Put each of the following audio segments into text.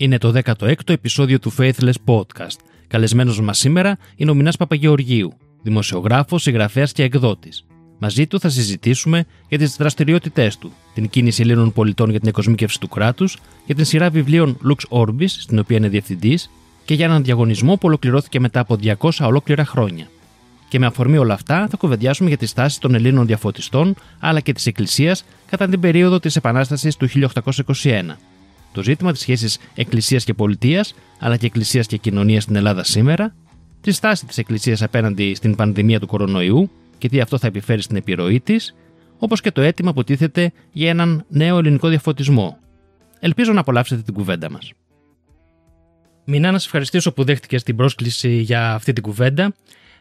Είναι το 16ο επεισόδιο του Faithless Podcast. Καλεσμένος μας σήμερα είναι ο Μινάς Παπαγεωργίου, δημοσιογράφος, συγγραφέας και εκδότης. Μαζί του θα συζητήσουμε για τις δραστηριότητές του, την κίνηση Ελλήνων πολιτών για την εκοσμίκευση του κράτους, για την σειρά βιβλίων Lux Orbis, στην οποία είναι διευθυντής, και για έναν διαγωνισμό που ολοκληρώθηκε μετά από 200 ολόκληρα χρόνια. Και με αφορμή όλα αυτά θα κουβεντιάσουμε για τη στάση των Ελλήνων διαφωτιστών αλλά και της Εκκλησίας κατά την περίοδο της Επανάστασης του 1821. Το ζήτημα της σχέσης Εκκλησίας και Πολιτείας, αλλά και Εκκλησίας και Κοινωνίας στην Ελλάδα σήμερα, τη στάση της Εκκλησίας απέναντι στην πανδημία του κορονοϊού και τι αυτό θα επιφέρει στην επιρροή της, όπως και το αίτημα που τίθεται για έναν νέο ελληνικό διαφωτισμό. Ελπίζω να απολαύσετε την κουβέντα μας. Μινά, να σε ευχαριστήσω που δέχτηκες την πρόσκληση για αυτή την κουβέντα.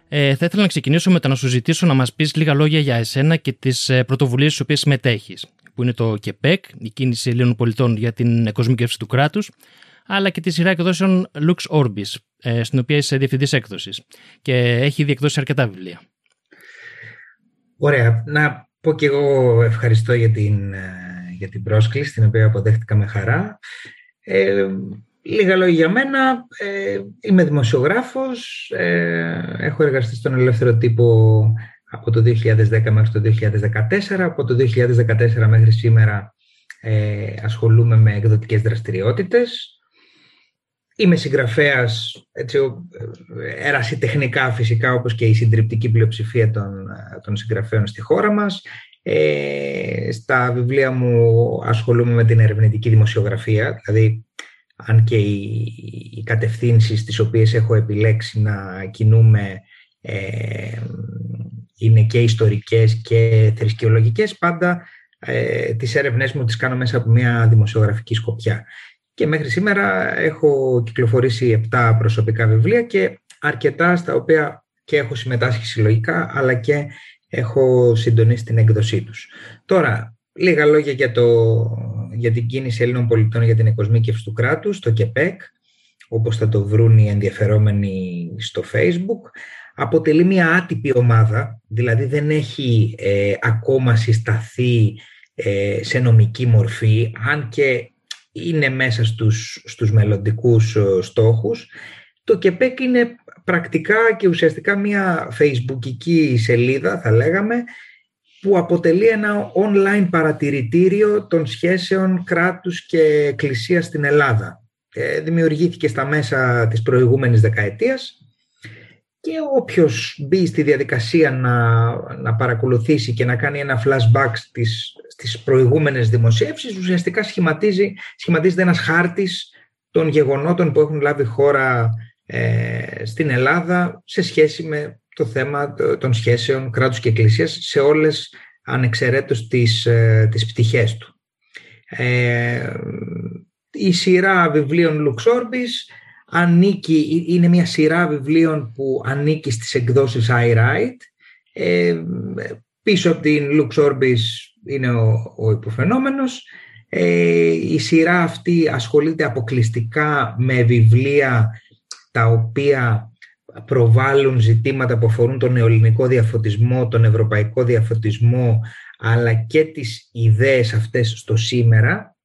Ε, θα ήθελα να ξεκινήσω με το να σου ζητήσω να μας πεις λίγα λόγια για εσένα και τις ε, πρωτοβουλίες στις οποίες συμμετέχεις, που είναι το ΚΕΠΕΚ, η κίνηση Ελλήνων πολιτών για την εκοσμίκευση του κράτους, αλλά και τη σειρά εκδόσεων Lux Orbis, ε, στην οποία είσαι διευθυντής έκδοσης και έχει ήδη εκδώσει αρκετά βιβλία. Ωραία. Να πω και εγώ ευχαριστώ για την, ε, για την πρόσκληση, την οποία αποδέχτηκα με χαρά. Ε, Λίγα λόγια για μένα. Ε, είμαι δημοσιογράφος. Ε, έχω εργαστεί στον ελεύθερο τύπο από το 2010 μέχρι το 2014. Από το 2014 μέχρι σήμερα ε, ασχολούμαι με εκδοτικές δραστηριότητες. Είμαι συγγραφέας, έτσι, ερασιτεχνικά φυσικά, όπως και η συντριπτική πλειοψηφία των, των συγγραφέων στη χώρα μας. Ε, στα βιβλία μου ασχολούμαι με την ερευνητική δημοσιογραφία, δηλαδή αν και οι, οι κατευθύνσεις τις οποίες έχω επιλέξει να κινούμε ε, είναι και ιστορικές και θρησκεολογικές, πάντα ε, τις έρευνές μου τις κάνω μέσα από μια δημοσιογραφική σκοπιά. Και μέχρι σήμερα έχω κυκλοφορήσει 7 προσωπικά βιβλία και αρκετά στα οποία και έχω συμμετάσχει συλλογικά, αλλά και έχω συντονίσει την έκδοσή τους. Τώρα, λίγα λόγια για το, για την κίνηση Ελλήνων πολιτών για την εκοσμίκευση του κράτους, το ΚΕΠΕΚ, όπως θα το βρουν οι ενδιαφερόμενοι στο Facebook, αποτελεί μια άτυπη ομάδα, δηλαδή δεν έχει ε, ακόμα συσταθεί ε, σε νομική μορφή, αν και είναι μέσα στους, στους μελλοντικούς ε, στόχους. Το ΚΕΠΕΚ είναι πρακτικά και ουσιαστικά μια facebookική σελίδα, θα λέγαμε, που αποτελεί ένα online παρατηρητήριο των σχέσεων κράτους και εκκλησίας στην Ελλάδα. Ε, δημιουργήθηκε στα μέσα της προηγούμενης δεκαετίας και όποιος μπει στη διαδικασία να, να παρακολουθήσει και να κάνει ένα flashback στις, στις προηγούμενες δημοσίευσεις ουσιαστικά σχηματίζει, σχηματίζεται ένας χάρτης των γεγονότων που έχουν λάβει χώρα ε, στην Ελλάδα σε σχέση με το θέμα των σχέσεων κράτους και εκκλησίας σε όλες ανεξαιρέτως τις, ε, τις πτυχές του. Ε, η σειρά βιβλίων Luxorbis ανήκει, είναι μια σειρά βιβλίων που ανήκει στις εκδόσεις iWrite. Ε, πίσω από την Luxorbis είναι ο, ο υποφαινόμενος. Ε, η σειρά αυτή ασχολείται αποκλειστικά με βιβλία τα οποία προβάλλουν ζητήματα που αφορούν τον νεοελληνικό διαφωτισμό, τον ευρωπαϊκό διαφωτισμό, αλλά και τις ιδέες αυτές στο σήμερα.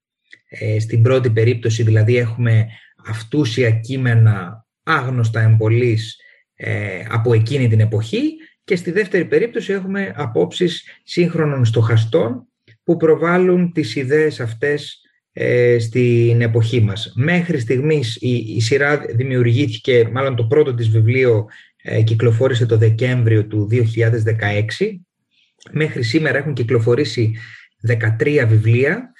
Ε, στην πρώτη περίπτωση δηλαδή έχουμε αυτούσια κείμενα άγνωστα εμπολής ε, από εκείνη την εποχή και στη δεύτερη περίπτωση έχουμε απόψεις σύγχρονων στοχαστών που προβάλλουν τις ιδέες αυτές ε, στην εποχή μας. Μέχρι στιγμής η, η σειρά δημιουργήθηκε, μάλλον το πρώτο της βιβλίο ε, κυκλοφόρησε το Δεκέμβριο του 2016. Μέχρι σήμερα έχουν κυκλοφορήσει 13 βιβλία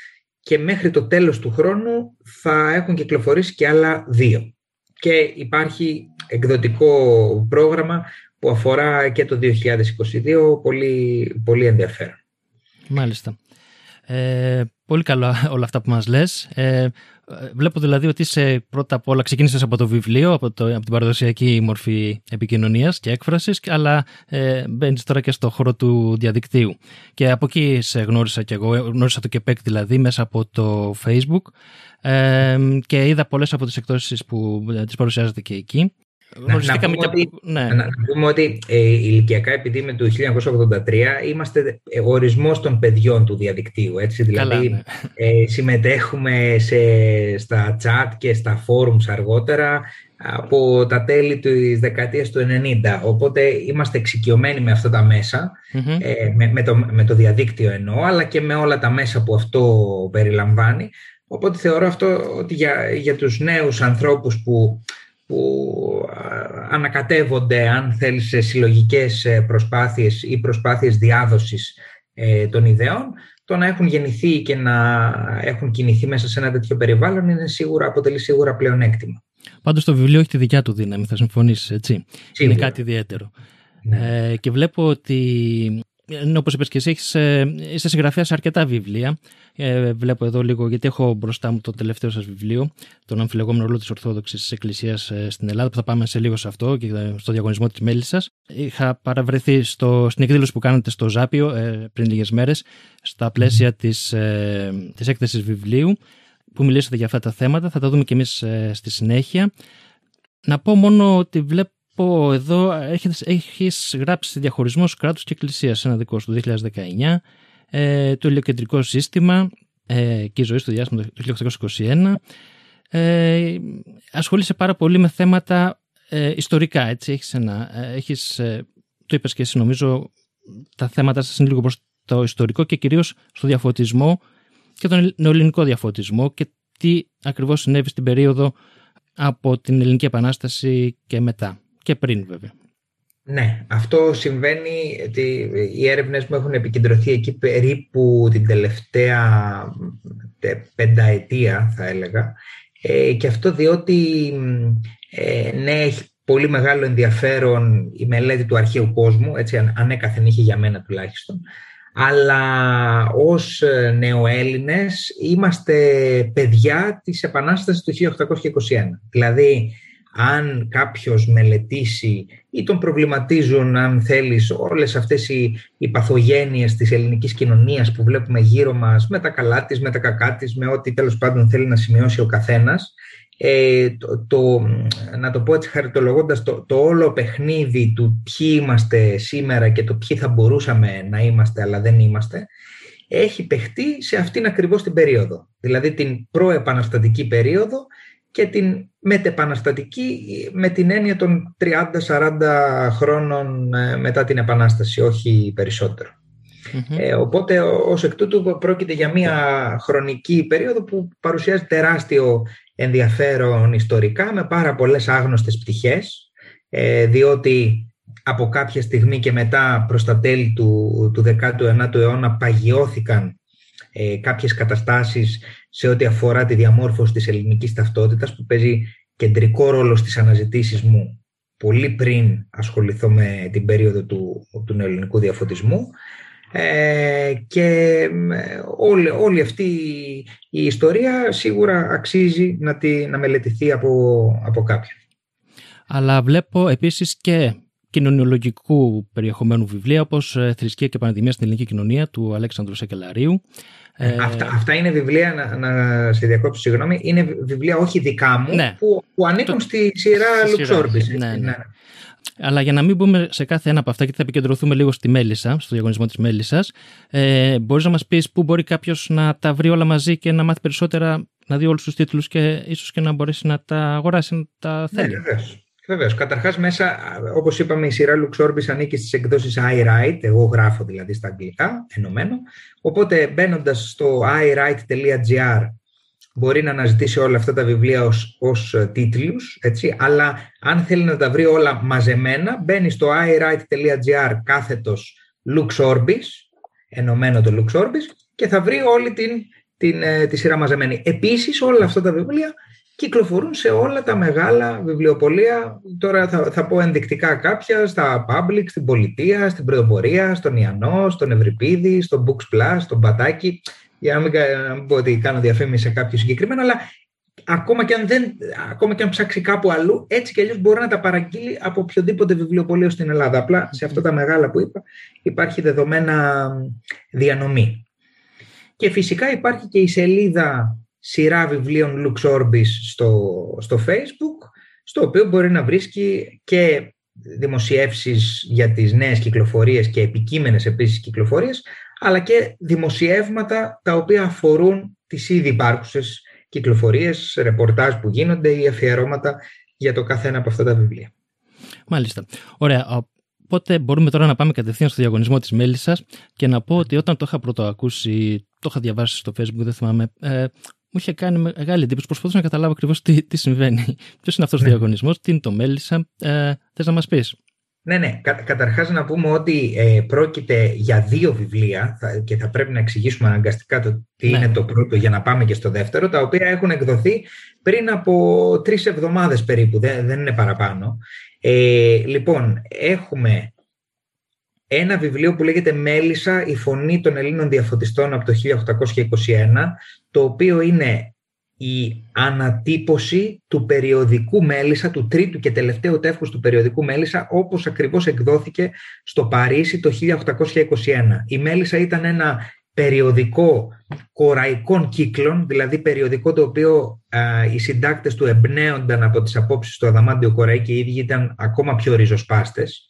και μέχρι το τέλος του χρόνου θα έχουν κυκλοφορήσει και άλλα δύο. Και υπάρχει εκδοτικό πρόγραμμα που αφορά και το 2022, πολύ, πολύ ενδιαφέρον. Μάλιστα. Ε, πολύ καλά όλα αυτά που μας λες. Ε, βλέπω δηλαδή ότι είσαι πρώτα απ' όλα ξεκίνησες από το βιβλίο, από, το, από την παραδοσιακή μορφή επικοινωνίας και έκφρασης, αλλά ε, μπαίνεις τώρα και στο χώρο του διαδικτύου. Και από εκεί σε γνώρισα και εγώ, γνώρισα το ΚΕΠΕΚ δηλαδή μέσα από το Facebook ε, και είδα πολλές από τις εκτόσεις που ε, τις παρουσιάζετε και εκεί. Να, να, πούμε και... ότι, ναι. να, πούμε ότι ε, ηλικιακά, επειδή είμαι του 1983, είμαστε ορισμός των παιδιών του διαδικτύου. Έτσι, δηλαδή, ναι. ε, συμμετέχουμε σε, στα chat και στα forums αργότερα από τα τέλη της δεκαετίας του 90. Οπότε είμαστε εξοικειωμένοι με αυτά τα μεσα ε, με, με, το, με το διαδίκτυο εννοώ, αλλά και με όλα τα μέσα που αυτό περιλαμβάνει. Οπότε θεωρώ αυτό ότι για, για τους νέους ανθρώπους που, που ανακατεύονται, αν θέλεις, σε συλλογικές ε, προσπάθειες ή προσπάθειες διάδοσης ε, των ιδεών, το να έχουν γεννηθεί και να έχουν κινηθεί μέσα σε ένα τέτοιο περιβάλλον είναι σίγουρα, αποτελεί σίγουρα πλεονέκτημα. Πάντως το βιβλίο έχει τη δικιά του δύναμη, θα συμφωνήσεις, έτσι; Είναι κάτι ιδιαίτερο. Ναι. Ε, και βλέπω ότι Όπως είπες και εσύ, έχεις, ε, είσαι συγγραφέας σε αρκετά βιβλία. Ε, βλέπω εδώ λίγο, γιατί έχω μπροστά μου το τελευταίο σας βιβλίο, τον αμφιλεγόμενο ρόλο της Ορθόδοξης Εκκλησίας ε, στην Ελλάδα, που θα πάμε σε λίγο σε αυτό και στο διαγωνισμό της Μέλισσα. Είχα παραβρεθεί στο, στην εκδήλωση που κάνετε στο Ζάπιο ε, πριν λίγες μέρες, στα πλαίσια της ε, της έκθεσης βιβλίου, που μιλήσατε για αυτά τα θέματα. Θα τα δούμε και εμείς ε, στη συνέχεια. Να πω μόνο ότι βλέπω πω εδώ έχεις, έχεις γράψει διαχωρισμός κράτους και εκκλησίας ένα δικό σου το 2019, ε, το ηλιοκεντρικό σύστημα ε, και η ζωή στο διάστημα το 1821. Ε, ασχολείσαι πάρα πολύ με θέματα ε, ιστορικά, έτσι, έχεις ένα, ε, έχεις, ε, το είπες και εσύ νομίζω, τα θέματα σας είναι λίγο προς το ιστορικό και κυρίως στο διαφωτισμό και τον νεοελληνικό διαφωτισμό και τι ακριβώς συνέβη στην περίοδο από την Ελληνική Επανάσταση και μετά και πριν βέβαια. Ναι, αυτό συμβαίνει, ότι οι έρευνες μου έχουν επικεντρωθεί εκεί περίπου την τελευταία πενταετία θα έλεγα ε, και αυτό διότι ε, ναι έχει πολύ μεγάλο ενδιαφέρον η μελέτη του αρχαίου κόσμου, έτσι ανέκαθεν είχε για μένα τουλάχιστον, αλλά ως νεοέλληνες είμαστε παιδιά της Επανάστασης του 1821. Δηλαδή αν κάποιος μελετήσει ή τον προβληματίζουν αν θέλεις όλες αυτές οι, οι παθογένειες της ελληνικής κοινωνίας που βλέπουμε γύρω μας με τα καλά της, με τα κακά της, με ό,τι τέλος πάντων θέλει να σημειώσει ο καθένας ε, το, το, να το πω έτσι χαριτολογώντας το, το όλο παιχνίδι του ποιοι είμαστε σήμερα και το ποιοι θα μπορούσαμε να είμαστε αλλά δεν είμαστε έχει παιχτεί σε αυτήν ακριβώς την περίοδο. Δηλαδή την προεπαναστατική περίοδο και την μετεπαναστατική με την έννοια των 30-40 χρόνων ε, μετά την Επανάσταση, όχι Ε, οπότε ως εκ τούτου πρόκειται για μια χρονική περίοδο που παρουσιάζει τεράστιο ενδιαφέρον ιστορικά με πάρα πολλές άγνωστες πτυχές ε, διότι από κάποια στιγμή και μετά προς τα τέλη του, του 19ου αιώνα παγιώθηκαν ε, κάποιες καταστάσεις σε ό,τι αφορά τη διαμόρφωση της ελληνικής ταυτότητας που παίζει κεντρικό ρόλο στις αναζητήσεις μου πολύ πριν ασχοληθώ με την περίοδο του, του ελληνικού διαφωτισμού ε, και όλη, όλη αυτή η ιστορία σίγουρα αξίζει να, τη, να μελετηθεί από, από κάποιον. Αλλά βλέπω επίσης και κοινωνιολογικού περιεχομένου βιβλία όπως ε, «Θρησκεία και Πανδημία στην Ελληνική Κοινωνία» του Αλέξανδρου Σεκελαρίου ε, αυτά, αυτά είναι βιβλία, να, να σε διακόψω συγγνώμη, είναι βιβλία όχι δικά μου ναι. που, που ανήκουν στη σειρά Λουξόρμπης. Ναι, ναι, ναι. Αλλά για να μην μπούμε σε κάθε ένα από αυτά και θα επικεντρωθούμε λίγο στη Μέλισσα, στο διαγωνισμό της Μέλισσας, ε, μπορείς να μας πεις πού μπορεί κάποιος να τα βρει όλα μαζί και να μάθει περισσότερα, να δει όλους τους τίτλους και ίσως και να μπορέσει να τα αγοράσει, να τα θέλει. Ναι, Βεβαίως. Καταρχάς, μέσα, όπως είπαμε, η σειρά Luxorbis ανήκει στις εκδόσεις iWrite. Εγώ γράφω δηλαδή στα αγγλικά, ενωμένο. Οπότε μπαίνοντας στο iWrite.gr μπορεί να αναζητήσει όλα αυτά τα βιβλία ως, ως τίτλους, έτσι, αλλά αν θέλει να τα βρει όλα μαζεμένα, μπαίνει στο iWrite.gr κάθετος Luxorbis, ενωμένο το Luxorbis, και θα βρει όλη την, την, ε, τη σειρά μαζεμένη. Επίσης, όλα αυτά τα βιβλία κυκλοφορούν σε όλα τα μεγάλα βιβλιοπολία. Τώρα θα, θα πω ενδεικτικά κάποια, στα Public, στην Πολιτεία, στην Πρωτοπορία, στον Ιαννό, στον Ευρυπίδη, στο Books Plus, στον Πατάκι, για να μην, να μην πω ότι κάνω διαφήμιση σε κάποιο συγκεκριμένο, αλλά ακόμα και, αν δεν, ακόμα και αν ψάξει κάπου αλλού, έτσι κι αλλιώς μπορεί να τα παραγγείλει από οποιοδήποτε βιβλιοπωλείο στην Ελλάδα. Απλά σε αυτά τα μεγάλα που είπα υπάρχει δεδομένα διανομή. Και φυσικά υπάρχει και η σελίδα σειρά βιβλίων Lux Orbis στο, στο Facebook, στο οποίο μπορεί να βρίσκει και δημοσιεύσεις για τις νέες κυκλοφορίες και επικείμενες επίσης κυκλοφορίες, αλλά και δημοσιεύματα τα οποία αφορούν τις ήδη υπάρχουσες κυκλοφορίες, ρεπορτάζ που γίνονται ή αφιερώματα για το καθένα από αυτά τα βιβλία. Μάλιστα. Ωραία. Οπότε μπορούμε τώρα να πάμε κατευθείαν στο διαγωνισμό της Μέλισσας και να πω ότι όταν το είχα πρώτο ακούσει, το είχα διαβάσει στο facebook, δεν θυμάμαι, ε, μου είχε κάνει μεγάλη εντύπωση. Προσπαθούσα να καταλάβω ακριβώς τι, τι συμβαίνει. Ποιος είναι αυτός ο ναι. διαγωνισμός, τι είναι το Μέλισσα. Ε, Θες να μας πεις; Ναι, ναι. Κα, καταρχάς να πούμε ότι ε, πρόκειται για δύο βιβλία και θα πρέπει να εξηγήσουμε αναγκαστικά το τι ναι. είναι το πρώτο για να πάμε και στο δεύτερο, τα οποία έχουν εκδοθεί πριν από τρεις εβδομάδες περίπου, δεν, δεν είναι παραπάνω. Ε, λοιπόν, έχουμε ένα βιβλίο που λέγεται «Μέλισσα, η φωνή των Ελλήνων διαφωτιστών» από το 1821, το οποίο είναι η ανατύπωση του περιοδικού Μέλισσα, του τρίτου και τελευταίου τεύχους του περιοδικού Μέλισσα, όπως ακριβώς εκδόθηκε στο Παρίσι το 1821. Η Μέλισσα ήταν ένα περιοδικό κοραϊκών κύκλων, δηλαδή περιοδικό το οποίο α, οι συντάκτες του εμπνέονταν από τις απόψεις του Αδαμάντιο Κοραή και οι ίδιοι ήταν ακόμα πιο ριζοσπάστες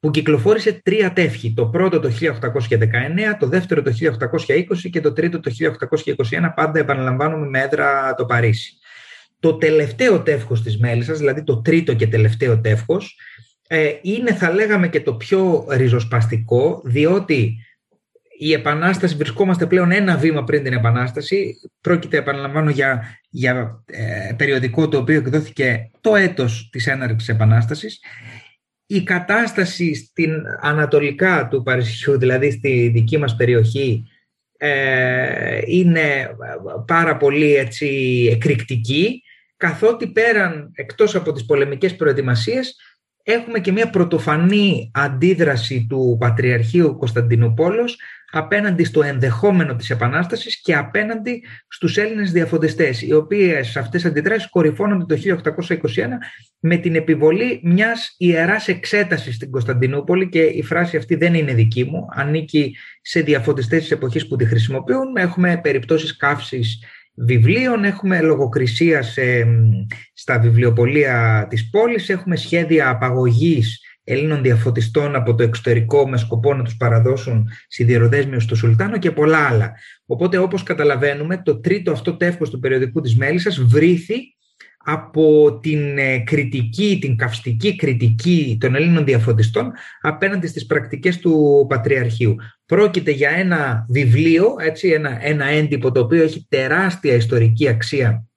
που κυκλοφόρησε τρία τεύχη. Το πρώτο το 1819, το δεύτερο το 1820 και το τρίτο το 1821, πάντα επαναλαμβάνουμε με έδρα το Παρίσι. Το τελευταίο τεύχος της Μέλισσας, δηλαδή το τρίτο και τελευταίο τεύχος, ε, είναι θα λέγαμε και το πιο ριζοσπαστικό, διότι η Επανάσταση, βρισκόμαστε πλέον ένα βήμα πριν την Επανάσταση. Πρόκειται, επαναλαμβάνω, για, για ε, περιοδικό το οποίο εκδόθηκε το έτος της έναρξης Επανάστασης η κατάσταση στην ανατολικά του Παρισιού, δηλαδή στη δική μας περιοχή, ε, είναι πάρα πολύ έτσι, εκρηκτική, καθότι πέραν, εκτός από τις πολεμικές προετοιμασίες, έχουμε και μια πρωτοφανή αντίδραση του Πατριαρχείου Κωνσταντινούπολος απέναντι στο ενδεχόμενο της Επανάστασης και απέναντι στους Έλληνες διαφωτιστές, οι οποίες αυτές τις αντιδράσεις κορυφώνονται το 1821 με την επιβολή μιας ιεράς εξέτασης στην Κωνσταντινούπολη και η φράση αυτή δεν είναι δική μου, ανήκει σε διαφωτιστές της εποχής που τη χρησιμοποιούν. Έχουμε περιπτώσεις καύσης βιβλίων, έχουμε λογοκρισία στα βιβλιοπολία της πόλης, έχουμε σχέδια απαγωγής Ελλήνων διαφωτιστών από το εξωτερικό με σκοπό να τους παραδώσουν σιδηροδέσμιο στο Σουλτάνο και πολλά άλλα. Οπότε όπως καταλαβαίνουμε το τρίτο αυτό τεύχος του περιοδικού της Μέλισσας βρήθη από την ε, κριτική, την καυστική κριτική των Ελλήνων διαφωτιστών απέναντι στις πρακτικές του Πατριαρχείου. Πρόκειται για ένα βιβλίο, έτσι, ένα, ένα έντυπο το οποίο έχει τεράστια ιστορική αξία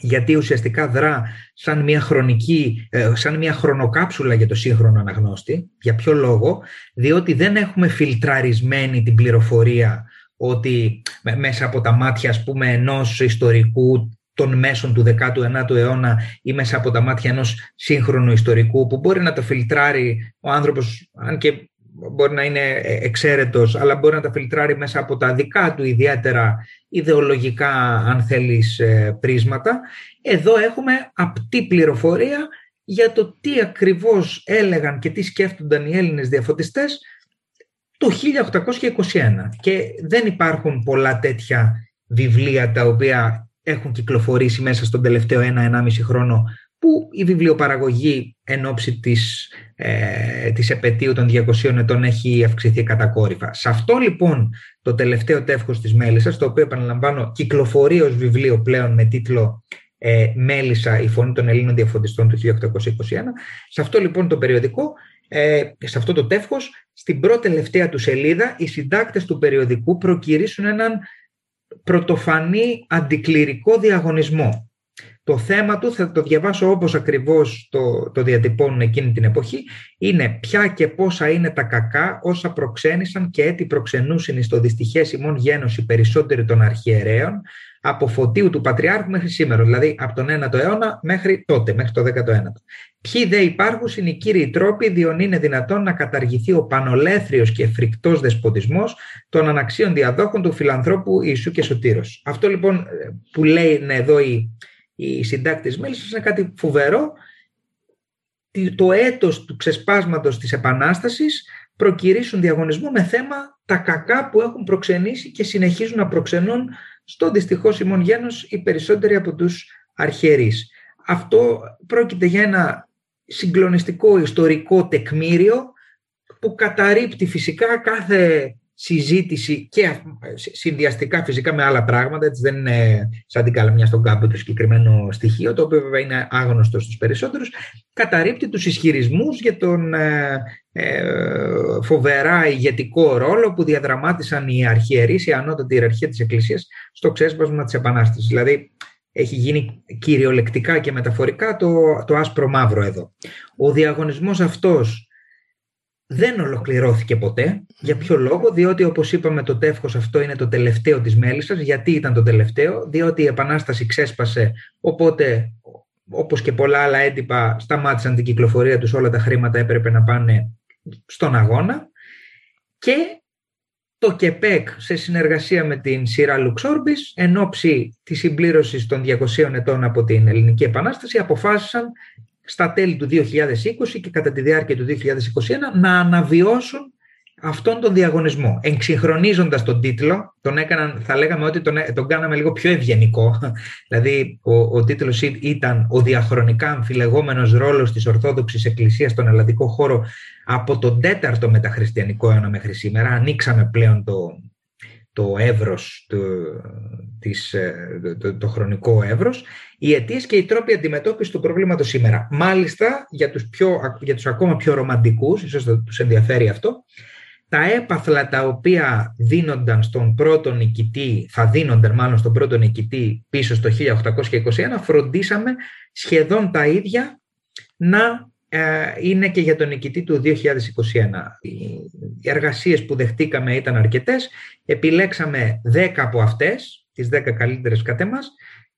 γιατί ουσιαστικά δρά σαν μια, χρονική, ε, σαν μια χρονοκάψουλα για το σύγχρονο αναγνώστη. Για ποιο λόγο, διότι δεν έχουμε φιλτραρισμένη την πληροφορία ότι μέσα από τα μάτια ας πούμε, ενός ιστορικού των μέσων του 19ου αιώνα ή μέσα από τα μάτια ενός σύγχρονου ιστορικού που μπορεί να το φιλτράρει ο άνθρωπος, αν και μπορεί να είναι εξαίρετος, αλλά μπορεί να τα φιλτράρει μέσα από τα δικά του ιδιαίτερα ιδεολογικά, αν θέλεις, ε, πρίσματα. Εδώ έχουμε απτή πληροφορία για το τι ακριβώς έλεγαν και τι σκέφτονταν οι Έλληνες διαφωτιστές το 1821. Και δεν υπάρχουν πολλά τέτοια βιβλία τα οποία έχουν κυκλοφορήσει μέσα στον τελευταίο ένα-ενάμιση χρόνο που η βιβλιοπαραγωγή εν ώψη της, ε, της επαιτίου των 200 ετών έχει αυξηθεί κατακόρυφα. Σε αυτό λοιπόν το τελευταίο τεύχος της Μέλισσας, το οποίο επαναλαμβάνω κυκλοφορεί ως βιβλίο πλέον με τίτλο ε, «Μέλισσα, η φωνή των Ελλήνων διαφωτιστών» του 1821, σε αυτό λοιπόν το περιοδικό, ε, σε αυτό το τεύχος, στην πρώτη τελευταία του σελίδα, οι συντάκτες του περιοδικού προκυρήσουν έναν πρωτοφανή αντικληρικό διαγωνισμό. Το θέμα του, θα το διαβάσω όπως ακριβώς το, το διατυπώνουν εκείνη την εποχή, είναι ποια και πόσα είναι τα κακά όσα προξένησαν και έτη προξενούσιν στο δυστυχές ημών γένωση περισσότεροι των αρχιερέων από φωτίου του Πατριάρχου μέχρι σήμερα, δηλαδή από τον 9ο αιώνα μέχρι τότε, μέχρι το 19ο. Ποιοι δε υπάρχουν είναι οι κύριοι τρόποι διόν είναι δυνατόν να καταργηθεί ο πανολέθριος και φρικτός δεσποτισμός των αναξίων διαδόχων του φιλανθρώπου Ιησού και Σωτήρος. Αυτό λοιπόν που λέει ναι, εδώ η, οι συντάκτες μέλης είναι κάτι φοβερό. Το έτος του ξεσπάσματος της Επανάστασης προκυρήσουν διαγωνισμό με θέμα τα κακά που έχουν προξενήσει και συνεχίζουν να προξενούν στο δυστυχώς ημών γένος οι περισσότεροι από τους αρχιερείς. αυτό πρόκειται για ένα συγκλονιστικό ιστορικό τεκμήριο που καταρρύπτει φυσικά κάθε συζήτηση και συνδυαστικά φυσικά με άλλα πράγματα, έτσι δεν είναι σαν την καλαμιά στον κάμπο το συγκεκριμένο στοιχείο, το οποίο βέβαια είναι άγνωστο στους περισσότερους, καταρρύπτει τους ισχυρισμούς για τον ε, ε, φοβερά ηγετικό ρόλο που διαδραμάτισαν οι αρχιερείς, η ανώτατη ιεραρχία της Εκκλησίας στο ξέσπασμα της Επανάστασης. Δηλαδή έχει γίνει κυριολεκτικά και μεταφορικά το, το άσπρο μαύρο εδώ. Ο διαγωνισμός αυτός δεν ολοκληρώθηκε ποτέ. Για ποιο λόγο, διότι όπως είπαμε το τεύχος αυτό είναι το τελευταίο της μέλισσας. Γιατί ήταν το τελευταίο, διότι η Επανάσταση ξέσπασε, οπότε όπως και πολλά άλλα έντυπα σταμάτησαν την κυκλοφορία τους, όλα τα χρήματα έπρεπε να πάνε στον αγώνα και το ΚΕΠΕΚ σε συνεργασία με την σειρά Λουξόρμπης εν ώψη της συμπλήρωσης των 200 ετών από την Ελληνική Επανάσταση αποφάσισαν στα τέλη του 2020 και κατά τη διάρκεια του 2021 να αναβιώσουν αυτόν τον διαγωνισμό. Εξυγχρονίζοντας τον τίτλο, τον έκαναν, θα λέγαμε ότι τον, τον κάναμε λίγο πιο ευγενικό. δηλαδή, ο, ο τίτλος ήταν «Ο διαχρονικά αμφιλεγόμενος ρόλος της Ορθόδοξης Εκκλησίας στον ελλαδικό χώρο από τον 4ο μεταχριστιανικό αιώνα μέχρι σήμερα». Ανοίξαμε πλέον το, το εύρος, το, της, ε, το, το, χρονικό εύρος, οι αιτίες και οι τρόποι αντιμετώπισης του προβλήματος σήμερα. Μάλιστα, για τους, πιο, για τους ακόμα πιο ρομαντικούς, ίσως θα τους ενδιαφέρει αυτό, τα έπαθλα τα οποία δίνονταν στον πρώτο νικητή, θα δίνονταν μάλλον στον πρώτο νικητή πίσω στο 1821, φροντίσαμε σχεδόν τα ίδια να ε, είναι και για τον νικητή του 2021. Οι εργασίες που δεχτήκαμε ήταν αρκετές. Επιλέξαμε 10 από αυτές, τις 10 καλύτερες κατ' εμάς,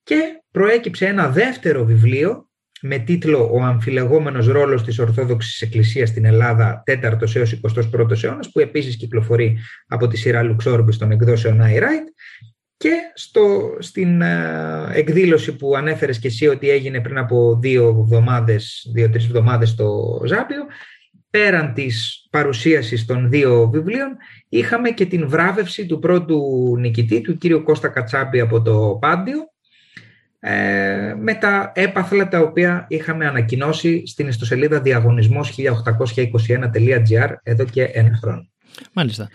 και προέκυψε ένα δεύτερο βιβλίο με τίτλο «Ο αμφιλεγόμενος ρόλος της Ορθόδοξης Εκκλησίας στην Ελλάδα 4ος έως 21ος αιώνας» που επίσης κυκλοφορεί από τη σειρά Λουξόρμπης των εκδόσεων iWrite και στο, στην ε, εκδήλωση που ανέφερες και εσύ ότι έγινε πριν από δύο εβδομάδες, δύο-τρεις εβδομάδες στο Ζάπιο, πέραν της παρουσίασης των δύο βιβλίων, είχαμε και την βράβευση του πρώτου νικητή, του κύριου Κώστα Κατσάπη από το Πάντιο, ε, με τα έπαθλα τα οποία είχαμε ανακοινώσει στην ιστοσελίδα διαγωνισμός1821.gr εδώ και ένα χρόνο. Μάλιστα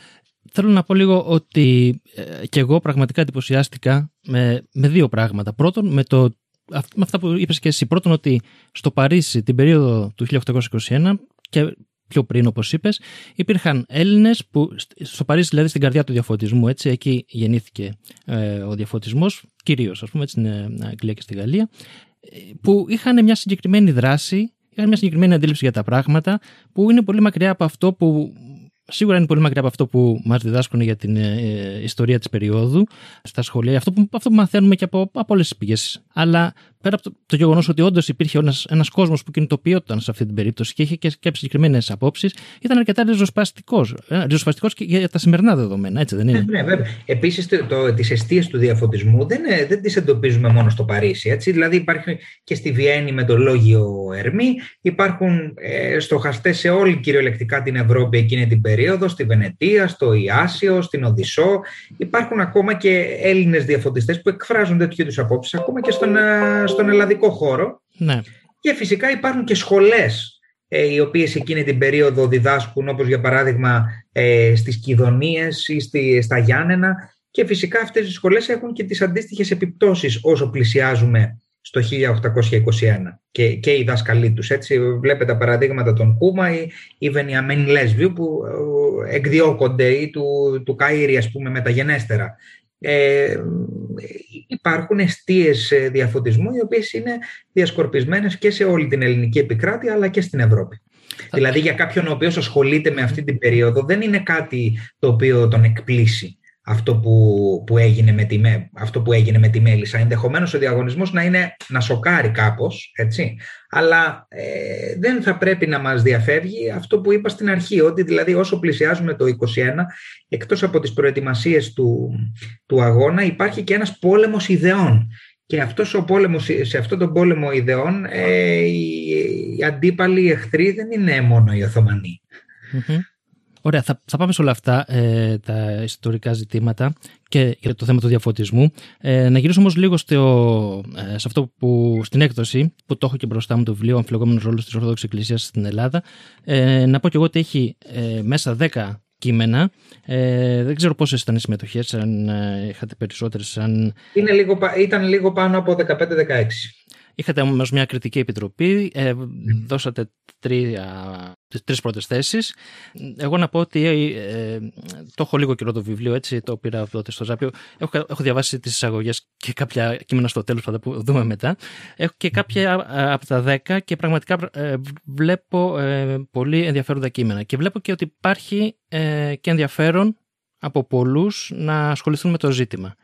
θέλω να πω λίγο ότι ε, και εγώ πραγματικά εντυπωσιάστηκα με, με δύο πράγματα. Πρώτον, με, το, με αυτά που είπες και εσύ. Πρώτον, ότι στο Παρίσι την περίοδο του 1821 και πιο πριν, όπως είπες, υπήρχαν Έλληνες που, στο Παρίσι, δηλαδή στην καρδιά του διαφωτισμού, έτσι, εκεί γεννήθηκε ε, ο διαφωτισμός, κυρίως, ας πούμε, έτσι, στην Αγγλία και στη Γαλλία, ε, που είχαν μια συγκεκριμένη δράση, είχαν μια συγκεκριμένη αντίληψη για τα πράγματα, που είναι πολύ μακριά από αυτό που σίγουρα είναι πολύ μακριά από αυτό που μας διδάσκουν για την ε, ε, ιστορία της περίοδου στα σχολεία, αυτό που, αυτό που μαθαίνουμε και από, από όλες τις πηγές. Αλλά πέρα από το, το γεγονός ότι όντως υπήρχε ένας κόσμος που κινητοποιόταν σε αυτή την περίπτωση και είχε και, και συγκεκριμένες απόψεις, ήταν αρκετά ριζοσπαστικός. Ε, ριζοσπαστικός και για τα σημερινά δεδομένα, έτσι δεν είναι; Ναι, ναι βέβαια. Επίσης, τις αιστείες του διαφωτισμού δεν, δεν τις εντοπίζουμε μόνο στο Παρίσι. Έτσι. Δηλαδή, υπάρχει και στη Βιέννη με το λόγιο Ερμή, υπάρχουν ε, στοχαστές σε όλη κυριολεκτικά την Ευρώπη εκείνη την περίοδο, στη Βενετία, στο Ιάσιο, στην Οδυσσό. Υπάρχουν ακόμα και Έλληνες διαφωτιστές που εκφράζουν τέτοιου είδους απόψεις, ακόμα και στον, ε, στον ελλαδικό χώρο. Ναι. Και φυσικά υπάρχουν και σχολές ε, οι οποίες εκείνη την περίοδο διδάσκουν, όπως για παράδειγμα ε, στις Κιδωνίες ή στη, στα Γιάννενα και φυσικά αυτές οι σχολές έχουν και τις αντίστοιχες επιπτώσεις όσο πλησιάζουμε στο 1821 και, και οι δάσκαλοι τους. Έτσι, βλέπετε τα παραδείγματα των Κούμα ή, ή Βενιαμέν Λέσβιου που ε, εκδιώκονται ή του, του Καΐρη ας πούμε μεταγενέστερα. Ε, υπάρχουν αιστείες ε, διαφωτισμού οι οποίες είναι διασκορπισμένες και σε όλη την ελληνική επικράτεια αλλά και στην Ευρώπη. Δηλαδή για κάποιον ο οποίος ασχολείται με αυτή την περίοδο δεν είναι κάτι το οποίο τον εκπλήσει αυτό που, που, έγινε με τη, αυτό που έγινε με τη Μέλισσα. Ενδεχομένως ο διαγωνισμός να, είναι, να σοκάρει κάπως, έτσι, αλλά ε, δεν θα πρέπει να μας διαφεύγει αυτό που είπα στην αρχή, ότι δηλαδή όσο πλησιάζουμε το 21, εκτός από τις προετοιμασίες του, του αγώνα, υπάρχει και ένας πόλεμος ιδεών. Και αυτός ο πόλεμος, σε αυτόν τον πόλεμο ιδεών, ε, οι, οι αντίπαλοι εχθροί δεν είναι μόνο οι Οθωμανοί. Ωραία, θα, θα πάμε σε όλα αυτά ε, τα ιστορικά ζητήματα και για το θέμα του διαφωτισμού. Ε, να γυρίσω όμως λίγο στο, ε, σε αυτό που στην έκδοση, που το έχω και μπροστά μου το βιβλίο Αμφιλογόμενο ρόλος της Ορθόδοξης Εκκλησίας στην Ελλάδα. Ε, να πω και εγώ ότι έχει ε, μέσα 10 κείμενα. Ε, δεν ξέρω πόσες ήταν οι συμμετοχές, αν ε, είχατε περισσότερες. Αν... λίγο, ήταν λίγο πάνω από 15-16. Είχατε όμως μια κριτική επιτροπή, ε, δώσατε τρία, τις τρεις πρώτες θέσεις. Εγώ να πω ότι ε, το έχω λίγο καιρό το βιβλίο, έτσι, το πήρα τότε στο Ζάπιο. Έχω, έχω διαβάσει τις εισαγωγές και κάποια κείμενα στο τέλος, θα τα δούμε μετά. Έχω και κάποια από τα δέκα και πραγματικά ε, βλέπω ε, πολύ ενδιαφέροντα κείμενα. Και βλέπω και ότι υπάρχει ε, και ενδιαφέρον από πολλούς να ασχοληθούν με το ζήτημα.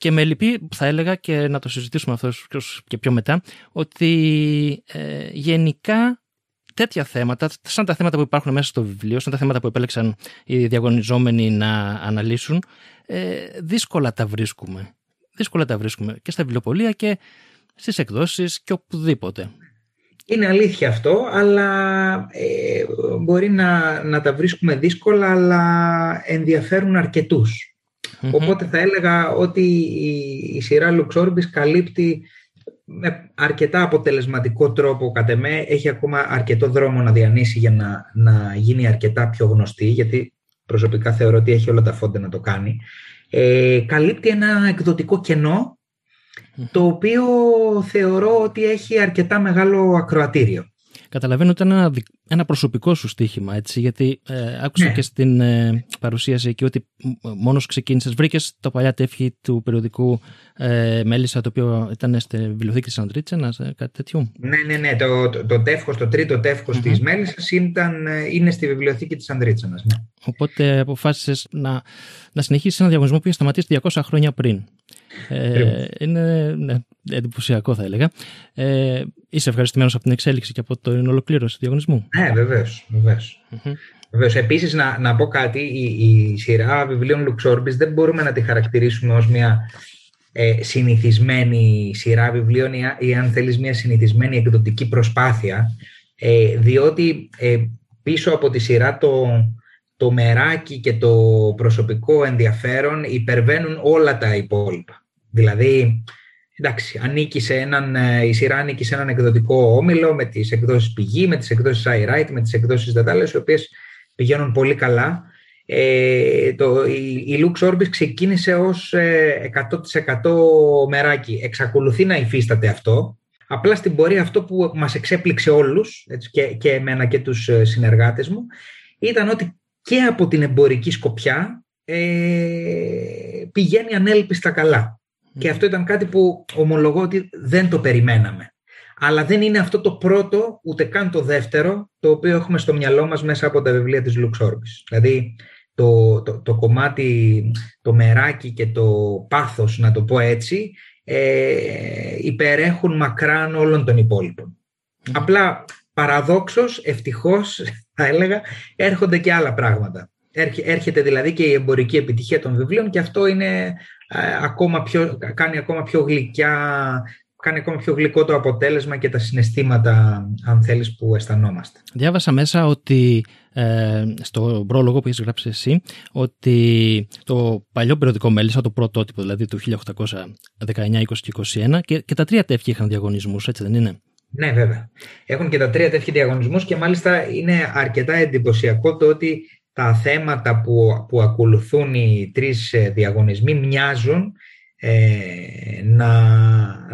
Και με λυπεί, θα έλεγα και να το συζητήσουμε αυτό και πιο μετά, ότι ε, γενικά τέτοια θέματα, σαν τα θέματα που υπάρχουν μέσα στο βιβλίο, σαν τα θέματα που επέλεξαν οι διαγωνιζόμενοι να αναλύσουν, ε, δύσκολα τα βρίσκουμε. Δύσκολα τα βρίσκουμε και στα βιβλιοπολία και στις εκδόσεις και οπουδήποτε. Είναι αλήθεια αυτό, αλλά ε, μπορεί να, να τα βρίσκουμε δύσκολα, αλλά ενδιαφέρουν Οπότε θα έλεγα ότι η, η σειρά Λουξόρμπης καλύπτει με αρκετά αποτελεσματικό τρόπο κατ' εμέ έχει ακόμα αρκετό δρόμο να διανύσει για να, να γίνει αρκετά πιο γνωστή γιατί προσωπικά θεωρώ ότι έχει όλα τα φόντα να το κάνει. Ε, καλύπτει ένα εκδοτικό κενό το οποίο θεωρώ ότι έχει αρκετά μεγάλο ακροατήριο. Καταλαβαίνω ότι είναι ένα, προσωπικό σου στοίχημα, έτσι, γιατί ε, άκουσα ναι. και στην ε, παρουσίαση εκεί ότι μόνος ξεκίνησες, βρήκες το παλιά τεύχη του περιοδικού ε, Μέλισσα, το οποίο ήταν στη βιβλιοθήκη της Αντρίτσενας, ε, κάτι τέτοιο. Ναι, ναι, ναι, το, το, το τεύχος, το τρίτο τεύχος mm-hmm. της Μέλισσας ήταν, ε, είναι στη βιβλιοθήκη της Αντρίτσενας, ναι. Οπότε αποφάσισες να, να συνεχίσεις ένα διαγωνισμό που είχε σταματήσει 200 χρόνια πριν. Ε, είναι ναι, εντυπωσιακό θα έλεγα. Ε, είσαι ευχαριστημένος από την εξέλιξη και από την ολοκλήρωση του διαγωνισμού; Ναι, βεβαίως. βεβαίως. Mm-hmm. Βεβαίως. Επίσης να, να πω κάτι, η, η σειρά βιβλίων Λουξόρμπης δεν μπορούμε να τη χαρακτηρίσουμε ως μια ε, συνηθισμένη σειρά βιβλίων ή, ή αν θέλεις μια συνηθισμένη εκδοτική προσπάθεια ε, διότι ε, πίσω από τη σειρά το, το μεράκι και το προσωπικό ενδιαφέρον υπερβαίνουν όλα τα υπόλοιπα. Δηλαδή, εντάξει, ανήκει σε έναν, ε, η σειρά ανήκει σε έναν εκδοτικό όμιλο με τις εκδόσεις πηγή, με τις εκδόσεις iWrite, με τις εκδόσεις Δατάλες, οι οποίες πηγαίνουν πολύ καλά. Ε, το, η, η Lux Orbis ξεκίνησε ως 100% ε, μεράκι. Εξακολουθεί να υφίσταται αυτό. Απλά στην πορεία αυτό που μας εξέπληξε όλους έτσι, και, και εμένα και τους ε, συνεργάτες μου ήταν ότι και από την εμπορική σκοπιά ε, πηγαίνει ανέλπιστα καλά. Και αυτό ήταν κάτι που ομολογώ ότι δεν το περιμέναμε. Αλλά δεν είναι αυτό το πρώτο, ούτε καν το δεύτερο, το οποίο έχουμε στο μυαλό μας μέσα από τα βιβλία της Lux Orbis. Δηλαδή, το, το, το κομμάτι, το μεράκι και το πάθος, να το πω έτσι, ε, υπερέχουν μακράν όλων των υπόλοιπων. Απλά, παραδόξως, ευτυχώς, θα έλεγα, έρχονται και άλλα πράγματα. Έρχεται δηλαδή και η εμπορική επιτυχία των βιβλίων και αυτό είναι ε, ακόμα πιο, κάνει ακόμα πιο γλυκιά κάνει ακόμα πιο γλυκό το αποτέλεσμα και τα συναισθήματα, αν θέλεις, που αισθανόμαστε. Διάβασα μέσα ότι ε, στο πρόλογο που έχεις γράψει εσύ, ότι το παλιό περιοδικό Μέλισσα, το πρωτότυπο δηλαδή του 1819, 20 και 21 και, και τα τρία τεύχη είχαν διαγωνισμούς, έτσι δεν είναι; Ναι, βέβαια. Έχουν και τα τρία τέτοια διαγωνισμούς και μάλιστα είναι αρκετά εντυπωσιακό το ότι τα θέματα που, που ακολουθούν οι τρεις ε, διαγωνισμοί μοιάζουν ε, να,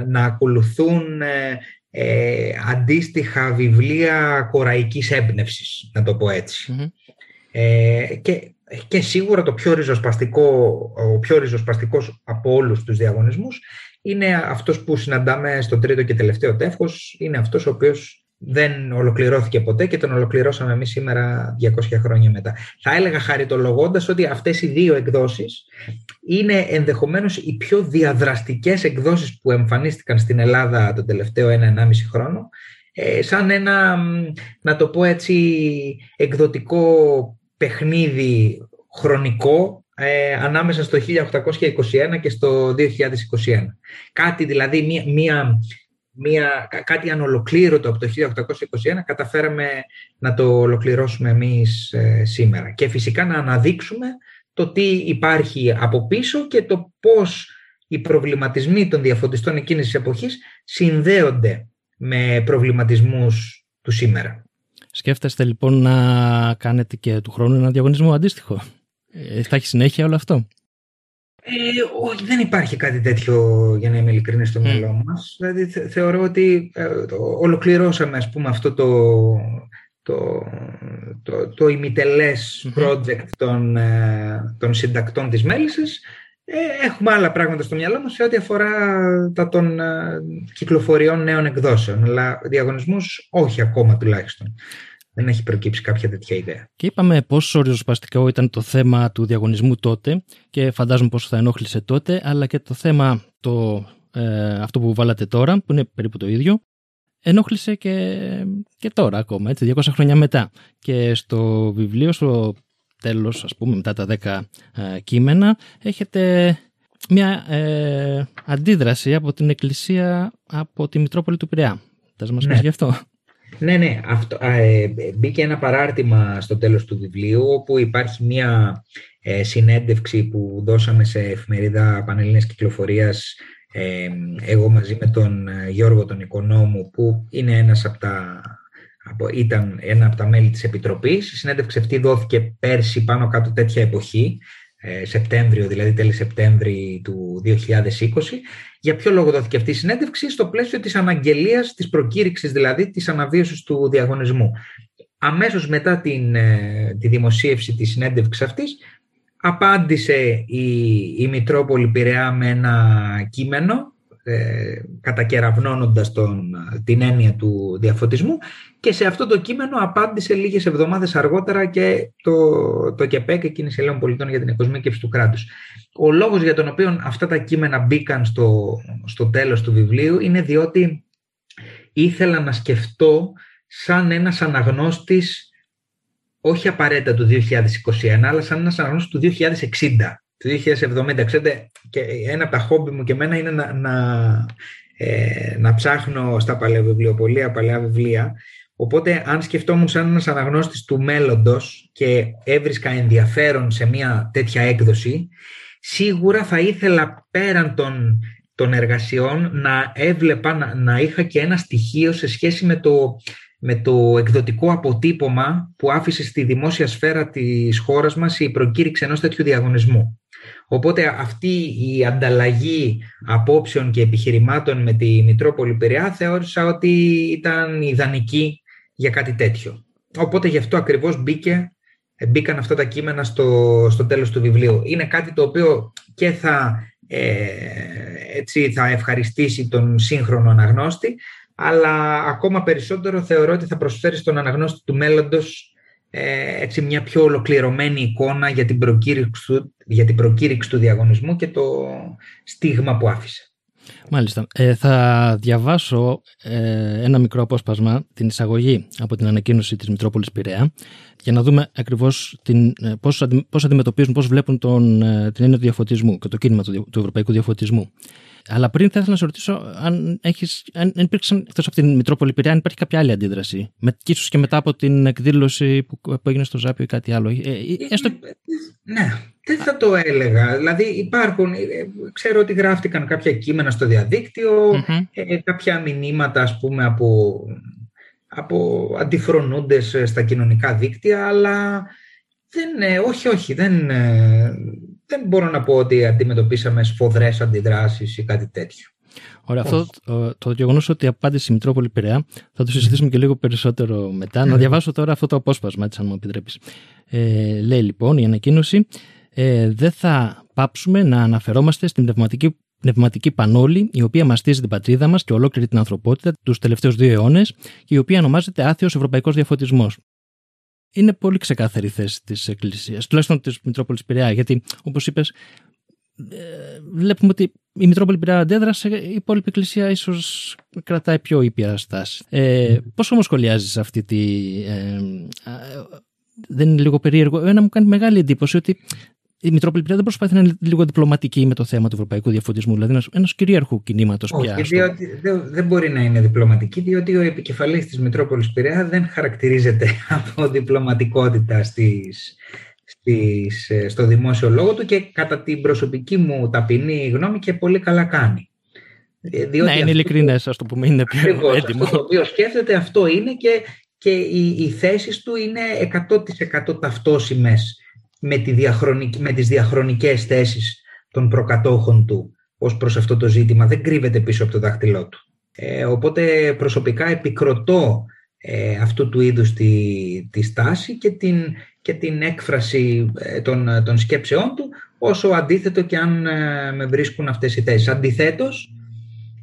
να ακολουθούν ε, ε, αντίστοιχα βιβλία κοραϊκής έμπνευσης, να το πω ετσι Ε, και, και σίγουρα το πιο ριζοσπαστικό, ο πιο ριζοσπαστικός από όλους τους διαγωνισμούς είναι αυτός που συναντάμε στο τρίτο και τελευταίο τεύχος, είναι αυτός ο οποίος δεν ολοκληρώθηκε ποτέ και τον ολοκληρώσαμε εμείς σήμερα 200 χρόνια μετά. Θα έλεγα χαριτολογώντας ότι αυτές οι δύο εκδόσεις είναι ενδεχομένως οι πιο διαδραστικές εκδόσεις που εμφανίστηκαν στην Ελλάδα τον τελευταίο ένα-ενάμιση χρόνο ε, σαν ένα, να το πω έτσι, εκδοτικό παιχνίδι χρονικό ε, ανάμεσα στο 1821 και στο 2021. Κάτι δηλαδή, μία, μία μια, κάτι ανολοκλήρωτο από το 1821 καταφέραμε να το ολοκληρώσουμε εμείς ε, σήμερα. Και φυσικά να αναδείξουμε το τι υπάρχει από πίσω και το πώς οι προβληματισμοί των διαφωτιστών εκείνης της εποχής συνδέονται με προβληματισμούς του σήμερα. Σκέφτεστε λοιπόν να κάνετε και του χρόνου ένα διαγωνισμό αντίστοιχο; Ε, θα έχει συνέχεια όλο αυτό; Ε, όχι, δεν υπάρχει κάτι τέτοιο για να είμαι ειλικρινής στο mm. μυαλό μας. Δηλαδή θεωρώ ότι ε, ολοκληρώσαμε ας πούμε αυτό το, το, το, το ημιτελές project των, ε, των συντακτών της Μέλισσης. Ε, έχουμε άλλα πράγματα στο μυαλό μας σε ό,τι αφορά τα των ε, κυκλοφοριών νέων εκδόσεων, αλλά διαγωνισμούς όχι ακόμα τουλάχιστον. Δεν έχει προκύψει κάποια τέτοια ιδέα. Και είπαμε πόσο ριζοσπαστικό ήταν το θέμα του διαγωνισμού τότε και φαντάζομαι πόσο θα ενόχλησε τότε, αλλά και το θέμα το, αυτό που βάλατε τώρα, που είναι περίπου το ίδιο, ενόχλησε και, και τώρα ακόμα, έτσι, 200 χρόνια μετά. Και στο βιβλίο, στο τέλος, ας πούμε, μετά τα 10 ε, κείμενα, έχετε μια ε, αντίδραση από την Εκκλησία από τη Μητρόπολη του Πειραιά. Θα μας ναι. πεις γι' αυτό. Ναι, ναι. Αυτό, ε, μπήκε ένα παράρτημα στο τέλος του βιβλίου, όπου υπάρχει μια ε, συνέντευξη που δώσαμε σε εφημερίδα Πανελλήνες Κυκλοφορίας εγώ μαζί με τον ε, Γιώργο τον Οικονόμου που είναι ένας από τα, ήταν ένα από τα μέλη της Επιτροπής. Η συνέντευξη αυτή δόθηκε πέρσι πάνω κάτω τέτοια εποχή, ε, Σεπτέμβριο, δηλαδή τέλη Σεπτέμβρη του 2020. Για ποιο λόγο δόθηκε αυτή η συνέντευξη, στο πλαίσιο της αναγγελίας, της προκήρυξης δηλαδή, της αναβίωσης του διαγωνισμού. Αμέσως μετά την, ε, τη δημοσίευση της συνέντευξης αυτής, απάντησε η, η Μητρόπολη Πειραιά με ένα κείμενο ε, κατακεραυνώνοντας τον, την έννοια του διαφωτισμού και σε αυτό το κείμενο απάντησε λίγες εβδομάδες αργότερα και το, το ΚΕΠΕΚ, εκείνη Ελλήνων Πολιτών για την Εκοσμίκευση του κράτους. Ο λόγος για τον οποίο αυτά τα κείμενα μπήκαν στο, στο τέλος του βιβλίου είναι διότι ήθελα να σκεφτώ σαν ένας αναγνώστης όχι απαραίτητα του 2021, αλλά σαν ένας αναγνώστης του 2060, του 2070. Ξέρετε, και ένα από τα χόμπι μου και εμένα είναι να, να, ε, να ψάχνω στα παλαιοβιβλιοπολία παλαιά βιβλία. Οπότε, αν σκεφτόμουν σαν ένας αναγνώστης του μέλλοντος και έβρισκα ενδιαφέρον σε μια τέτοια έκδοση, σίγουρα θα ήθελα πέραν των, των εργασιών να έβλεπα, να, να είχα και ένα στοιχείο σε σχέση με το με το εκδοτικό αποτύπωμα που άφησε στη δημόσια σφαίρα της χώρας μας η προκήρυξη ενός τέτοιου διαγωνισμού. Οπότε αυτή η ανταλλαγή απόψεων και επιχειρημάτων με τη Μητρόπολη Πειραιά θεώρησα ότι ήταν ιδανική για κάτι τέτοιο. Οπότε γι' αυτό ακριβώς μπήκε, μπήκαν αυτά τα κείμενα στο, στο τέλος του βιβλίου. Είναι κάτι το οποίο και θα, ε, έτσι, θα ευχαριστήσει τον σύγχρονο αναγνώστη αλλά ακόμα περισσότερο θεωρώ ότι θα προσφέρει στον αναγνώστη του μέλλοντος ε, έτσι μια πιο ολοκληρωμένη εικόνα για την, προκήρυξη του, για την προκήρυξη του διαγωνισμού και το στίγμα που άφησε. Μάλιστα. Ε, θα διαβάσω ε, ένα μικρό απόσπασμα, την εισαγωγή από την ανακοίνωση της Μητρόπολης Πειραιά, για να δούμε ακριβώς την, ε, πώς, πώς αντιμετωπίζουν, πώς βλέπουν τον, ε, την έννοια του διαφωτισμού και το κίνημα του, του ευρωπαϊκού διαφωτισμού. Αλλά πριν θα ήθελα να σε ρωτήσω αν, έχεις, αν υπήρξαν εκτός από την Μητρόπολη Πειραιά, αν υπάρχει κάποια άλλη αντίδραση. Με, και ίσως και μετά από την εκδήλωση που, που έγινε στο Ζάπιο ή κάτι άλλο. Ε, ε, έστω... Ναι, δεν θα το έλεγα. Δηλαδή υπάρχουν, ε, ξέρω ότι γράφτηκαν κάποια κείμενα στο διαδικτυο ε, κάποια μηνύματα ας πούμε από, από αντιφρονούντες στα κοινωνικά δίκτυα, αλλά δεν, όχι, όχι, δεν, δεν μπορώ να πω ότι αντιμετωπίσαμε σφοδρές αντιδράσεις ή κάτι τέτοιο. Ωραία, αυτό το γεγονός ότι απάντησε η Μητρόπολη Πειραιά θα το συζητήσουμε και λίγο περισσότερο μετά. Να διαβάσω τώρα αυτό το απόσπασμα, έτσι, αν μου επιτρέπεις. Ε, λέει λοιπόν η ανακοίνωση, ε, δεν θα πάψουμε να αναφερόμαστε στην πνευματική, πνευματική πανόλη, η οποία μαστίζει την πατρίδα μας και ολόκληρη την ανθρωπότητα τους τελευταίους δύο αιώνες και η οποία ονομάζεται άθεος ευρωπαϊκός διαφωτισμός είναι πολύ ξεκάθαρη η θέση της Εκκλησίας, τουλάχιστον της Μητρόπολης Πειραιά, γιατί όπως είπες ε, βλέπουμε ότι η Μητρόπολη Πειραιά αντέδρασε, η υπόλοιπη Εκκλησία ίσως κρατάει πιο ήπια στάση. Ε, πώς όμως σχολιάζεις αυτή τη... Ε, δεν είναι λίγο περίεργο; Ένα μου κάνει μεγάλη εντύπωση ότι η Μητρόπολη πια δεν προσπαθεί να είναι λίγο διπλωματική με το θέμα του ευρωπαϊκού διαφωτισμού, δηλαδή ενό κυρίαρχου κινήματος πια. Όχι, διότι δεν, δεν μπορεί να είναι διπλωματική, διότι ο επικεφαλής της Μητρόπολης Πειραιά δεν χαρακτηρίζεται από διπλωματικότητα στις, στις, στο δημόσιο λόγο του και κατά την προσωπική μου ταπεινή γνώμη και πολύ καλά κάνει. Ε, διότι ναι, είναι ειλικρινές, ας το πούμε, είναι πιο έτοιμο. Αυτό το οποίο σκέφτεται, αυτό είναι και, και οι, οι θέσεις του είναι 100% ταυτόσιμες με, τη διαχρονική, με τις διαχρονικές θέσεις των προκατόχων του ως προς αυτό το ζήτημα. Δεν κρύβεται πίσω από το δάχτυλό του. Ε, οπότε προσωπικά επικροτώ ε, αυτού του είδους τη, τη στάση και την, και την έκφραση ε, των, των σκέψεών του όσο αντίθετο και αν ε, με βρίσκουν αυτές οι θέσεις. Αντιθέτως,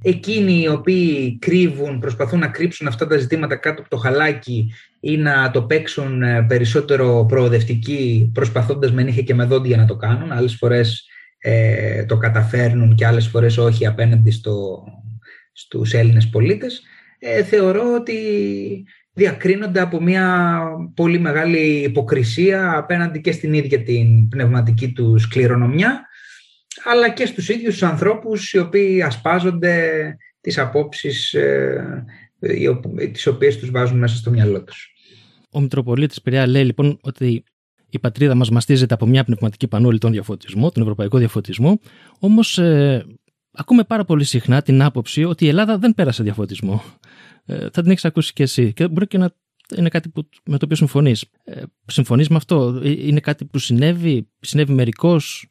εκείνοι οι οποίοι κρύβουν, προσπαθούν να κρύψουν αυτά τα ζητήματα κάτω από το χαλάκι ή να το παίξουν ε, περισσότερο προοδευτικοί προσπαθώντας με νύχια και με δόντια να το κάνουν. Άλλες φορές ε, το καταφέρνουν και άλλες φορές όχι απέναντι στο, στους Έλληνες πολίτες. Ε, θεωρώ ότι διακρίνονται από μια πολύ μεγάλη υποκρισία απέναντι και στην ίδια την πνευματική τους κληρονομιά αλλά και στους ίδιους τους ανθρώπους οι οποίοι ασπάζονται τις απόψεις ε, τις οποίες τους βάζουν μέσα στο μυαλό τους. Ο Μητροπολίτης Πειραιά λέει λοιπόν ότι η πατρίδα μας μαστίζεται από μια πνευματική πανόλη τον διαφωτισμό, τον ευρωπαϊκό διαφωτισμό, όμως ε, ακούμε πάρα πολύ συχνά την άποψη ότι η Ελλάδα δεν πέρασε διαφωτισμό. Ε, θα την έχεις ακούσει και εσύ και μπορεί και να είναι κάτι που, με το οποίο συμφωνείς. Ε, συμφωνείς με αυτό, ε, είναι κάτι που συνέβη, συνέβη μερικώς,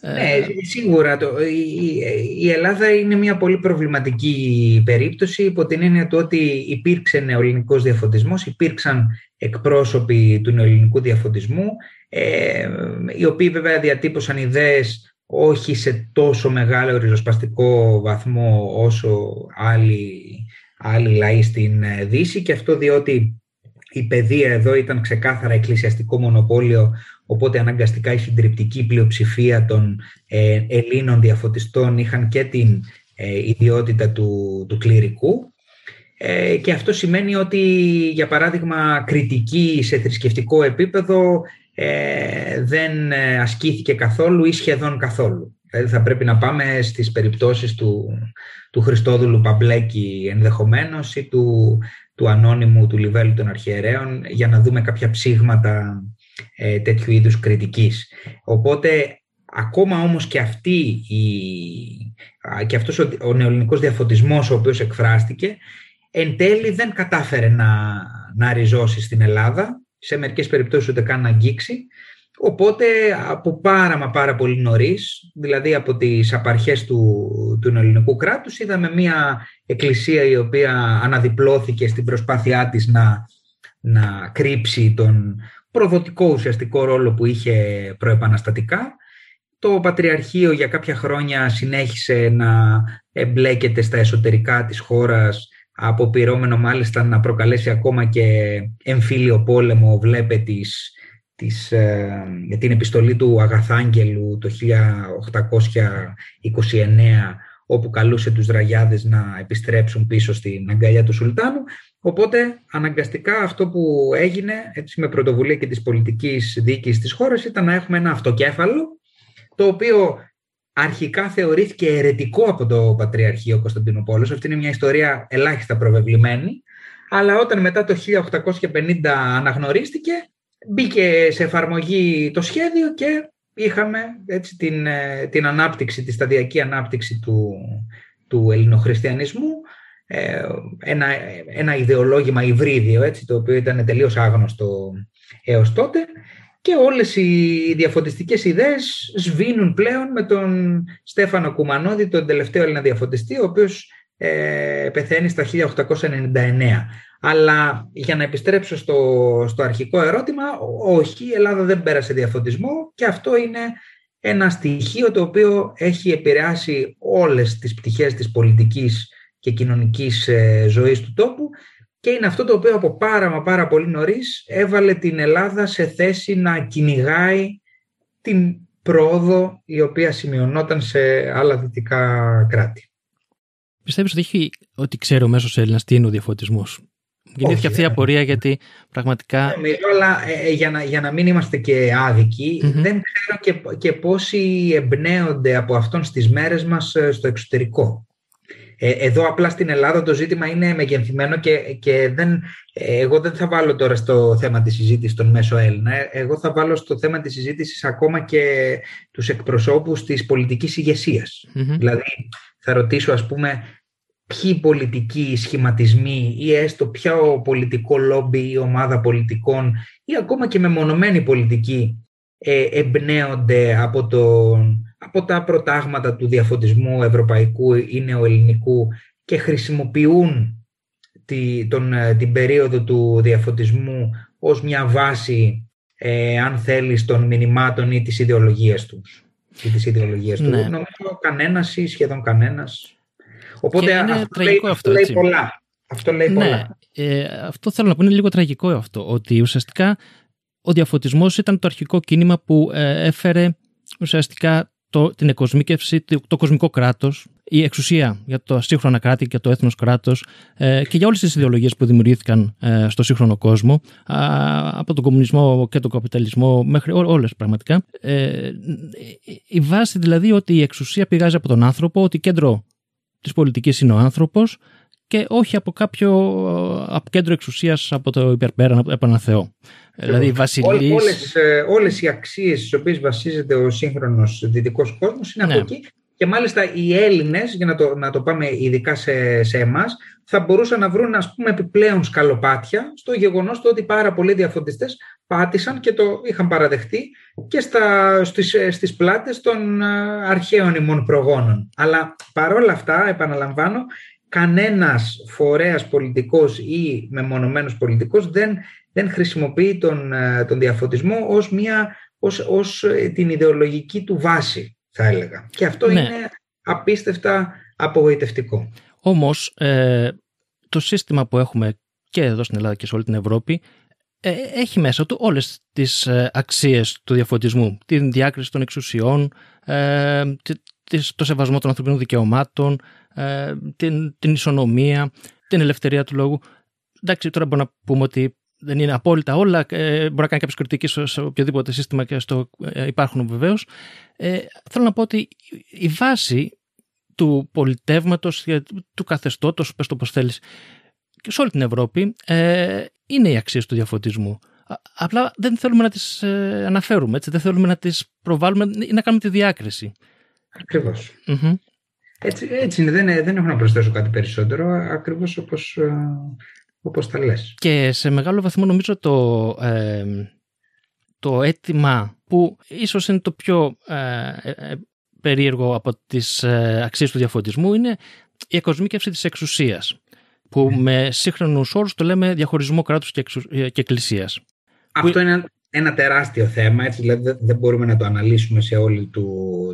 ναι, σίγουρα. Το, η, η, Ελλάδα είναι μια πολύ προβληματική περίπτωση υπό την έννοια του ότι υπήρξε νεοελληνικός διαφωτισμός, υπήρξαν εκπρόσωποι του νεοελληνικού διαφωτισμού, ε, οι οποίοι βέβαια διατύπωσαν ιδέες όχι σε τόσο μεγάλο ριζοσπαστικό βαθμό όσο άλλοι, άλλοι λαοί στην ε, Δύση και αυτό διότι η παιδεία εδώ ήταν ξεκάθαρα εκκλησιαστικό μονοπόλιο Οπότε αναγκαστικά η συντριπτική πλειοψηφία των ε, Ελλήνων διαφωτιστών είχαν και την ε, ιδιότητα του, του κληρικού. Ε, και αυτό σημαίνει ότι, για παράδειγμα, κριτική σε θρησκευτικό επίπεδο δεν ασκήθηκε καθόλου ή σχεδόν καθόλου. Δηλαδή θα πρέπει να πάμε στις περιπτώσεις του, του Χριστόδουλου Παμπλέκη ενδεχομένως ή του, του ανώνυμου του Λιβέλου των Αρχιερέων για να δούμε κάποια ψήγματα ε, τέτοιου είδους κριτικής. Οπότε ακόμα όμως και, αυτή η, και αυτός ο, ο νεοελληνικός διαφωτισμός ο οποίος εκφράστηκε εν τέλει δεν κατάφερε να, να ριζώσει στην Ελλάδα, σε μερικές περιπτώσεις ούτε καν να αγγίξει, Οπότε από πάρα μα πάρα πολύ νωρίς, δηλαδή από τις απαρχές του, του ελληνικού κράτους, είδαμε μια εκκλησία η οποία αναδιπλώθηκε στην προσπάθειά της να, να κρύψει τον προδοτικό ουσιαστικό ρόλο που είχε προεπαναστατικά. Το Πατριαρχείο για κάποια χρόνια συνέχισε να εμπλέκεται στα εσωτερικά της χώρας αποπειρώμενο μάλιστα να προκαλέσει ακόμα και εμφύλιο πόλεμο βλέπε της, της, ε, την επιστολή του Αγαθάγγελου το 1829 όπου καλούσε τους Ραγιάδες να επιστρέψουν πίσω στην αγκαλιά του Σουλτάνου Οπότε αναγκαστικά αυτό που έγινε έτσι, με πρωτοβουλία και της πολιτικής διοίκησης της χώρας ήταν να έχουμε ένα αυτοκέφαλο το οποίο αρχικά θεωρήθηκε αιρετικό από το Πατριαρχείο Κωνσταντινούπολης. Αυτή είναι μια ιστορία ελάχιστα προβεβλημένη. Αλλά όταν μετά το 1850 αναγνωρίστηκε, μπήκε σε εφαρμογή το σχέδιο και είχαμε έτσι, την, ε, την ανάπτυξη, τη σταδιακή ανάπτυξη του, του ελληνοχριστιανισμού ε, ένα, ένα ιδεολόγημα υβρίδιο, έτσι, το οποίο ήταν τελείως άγνωστο έως τότε και όλες οι διαφωτιστικές ιδέες σβήνουν πλέον με τον Στέφανο Κουμανόδη, τον τελευταίο Έλληνα διαφωτιστή, ο οποίος ε, πεθαίνει στα 1899. Αλλά για να επιστρέψω στο, στο αρχικό ερώτημα, όχι, η Ελλάδα δεν πέρασε διαφωτισμό και αυτό είναι ένα στοιχείο το οποίο έχει επηρεάσει όλες τις πτυχές της πολιτικής και κοινωνικής ε, ζωής του τόπου και είναι αυτό το οποίο από πάρα μα πάρα πολύ νωρίς έβαλε την Ελλάδα σε θέση να κυνηγάει την πρόοδο η οποία σημειωνόταν σε άλλα δυτικά κράτη. Πιστεύεις ότι, έχει, ότι ξέρει ο μέσος Έλληνας τι είναι ο διαφωτισμός; Γεννήθηκε αυτή η απορία γιατί πραγματικά... Νομίζω, αλλά ε, για, να, για να μην είμαστε και αδικοι δεν ξέρω και, και πόσοι εμπνέονται από αυτόν στις μέρες μας στο εξωτερικό. Ε, εδώ απλά στην Ελλάδα το ζήτημα είναι μεγενθυμένο και, και δεν, εγώ δεν θα βάλω τώρα στο θέμα της συζήτησης των μέσο Έλληνα. Εγώ θα βάλω στο θέμα της συζήτησης ακόμα και τους εκπροσώπους της πολιτικής Δηλαδή θα ρωτήσω ας πούμε ποιοι πολιτικοί σχηματισμοί ή έστω ποιο πολιτικό λόμπι ή ομάδα πολιτικών ή ακόμα και μεμονωμένοι πολιτικοί ε, εμπνέονται από τον από τα προτάγματα του διαφωτισμού ευρωπαϊκού ή νεοελληνικού και χρησιμοποιούν τη, τον, ε, την περίοδο του διαφωτισμού ως μια βάση, ε, αν θέλεις, των μηνυμάτων ή της ιδεολογίας τους. Ή της ιδεολογίας ναι. του. Νομίζω κανένας ή σχεδόν κανένας. Οπότε είναι αυτό, τραγικό λέει, αυτό, λέει πολλά. Αυτό λέει ναι, πολλά. Ε, αυτό θέλω να πω, είναι λίγο τραγικό αυτό, ότι ουσιαστικά ο διαφωτισμός ήταν το αρχικό κίνημα που ε, έφερε ουσιαστικά το, την εκοσμίκευση, το, κοσμικό κράτος, η εξουσία για το σύγχρονα κράτη και το έθνος κράτος ε, και για όλες τις ιδεολογίες που δημιουργήθηκαν ε, στο σύγχρονο κόσμο, από τον κομμουνισμό και τον καπιταλισμό μέχρι όλες πραγματικά. Ε, η βάση δηλαδή ότι η εξουσία πηγάζει από τον άνθρωπο, ότι κέντρο της πολιτικής είναι ο άνθρωπος και όχι από κάποιο από κέντρο εξουσίας από το υπερπέρα, από έναν Θεό. Δηλαδή βασιλείς... Όλες, ε, όλες οι αξίες στις οποίες βασίζεται ο σύγχρονος δυτικός κόσμος είναι από ναι. εκεί και μάλιστα οι Έλληνες, για να το, να το πάμε ειδικά σε, σε εμάς, θα μπορούσαν να βρουν ας πούμε επιπλέον σκαλοπάτια στο γεγονός το ότι πάρα πολλοί διαφωτιστές πάτησαν και το είχαν παραδεχτεί και στα, στις, στις πλάτες των ε, αρχαίων ημών προγόνων. Αλλά παρόλα αυτά, επαναλαμβάνω, κανένας φορέας πολιτικός ή μεμονωμένος πολιτικός δεν, δεν χρησιμοποιεί τον, ε, τον διαφωτισμό ως, μια, ως, ως ε, την ιδεολογική του βάση, θα έλεγα. Και αυτό ναι. είναι απίστευτα απογοητευτικό. Όμως, ε, το σύστημα που έχουμε και εδώ στην Ελλάδα και σε όλη την Ευρώπη έχει μέσα του όλες τις αξίες του διαφωτισμού. Την διάκριση των εξουσιών, το σεβασμό των ανθρωπίνων δικαιωμάτων, ε, την, την ισονομία, την ελευθερία του λόγου. Εντάξει, τώρα μπορούμε να πούμε ότι δεν είναι απόλυτα όλα. Ε, μπορεί να κάνει κάποιος κριτική σε οποιοδήποτε σύστημα και στο ε, υπάρχουν βεβαίως. Ε, θέλω να πω ότι η βάση του πολιτεύματος, του καθεστώτος, πες το πώς θέλεις, και σε όλη την Ευρώπη, ε, είναι οι αξίες του διαφωτισμού. Απλά δεν θέλουμε να τις ε, αναφέρουμε, έτσι, δεν θέλουμε να τις προβάλλουμε ή να κάνουμε τη διάκριση. Έτσι, έτσι είναι, δεν, δεν έχω να προσθέσω κάτι περισσότερο, ακριβώς όπως, ε, όπως τα λες. Και σε μεγάλο βαθμό νομίζω το, ε, το αίτημα που ίσως είναι το πιο ε, ε περίεργο από τις ε, αξίες του διαφωτισμού είναι η εκοσμίκευση της εξουσίας που ναι. με σύγχρονους όρους το λέμε διαχωρισμό κράτους και, εξου, και εκκλησίας. Αυτό είναι ένα τεράστιο θέμα, έτσι, δηλαδή δεν μπορούμε να το αναλύσουμε σε όλη το,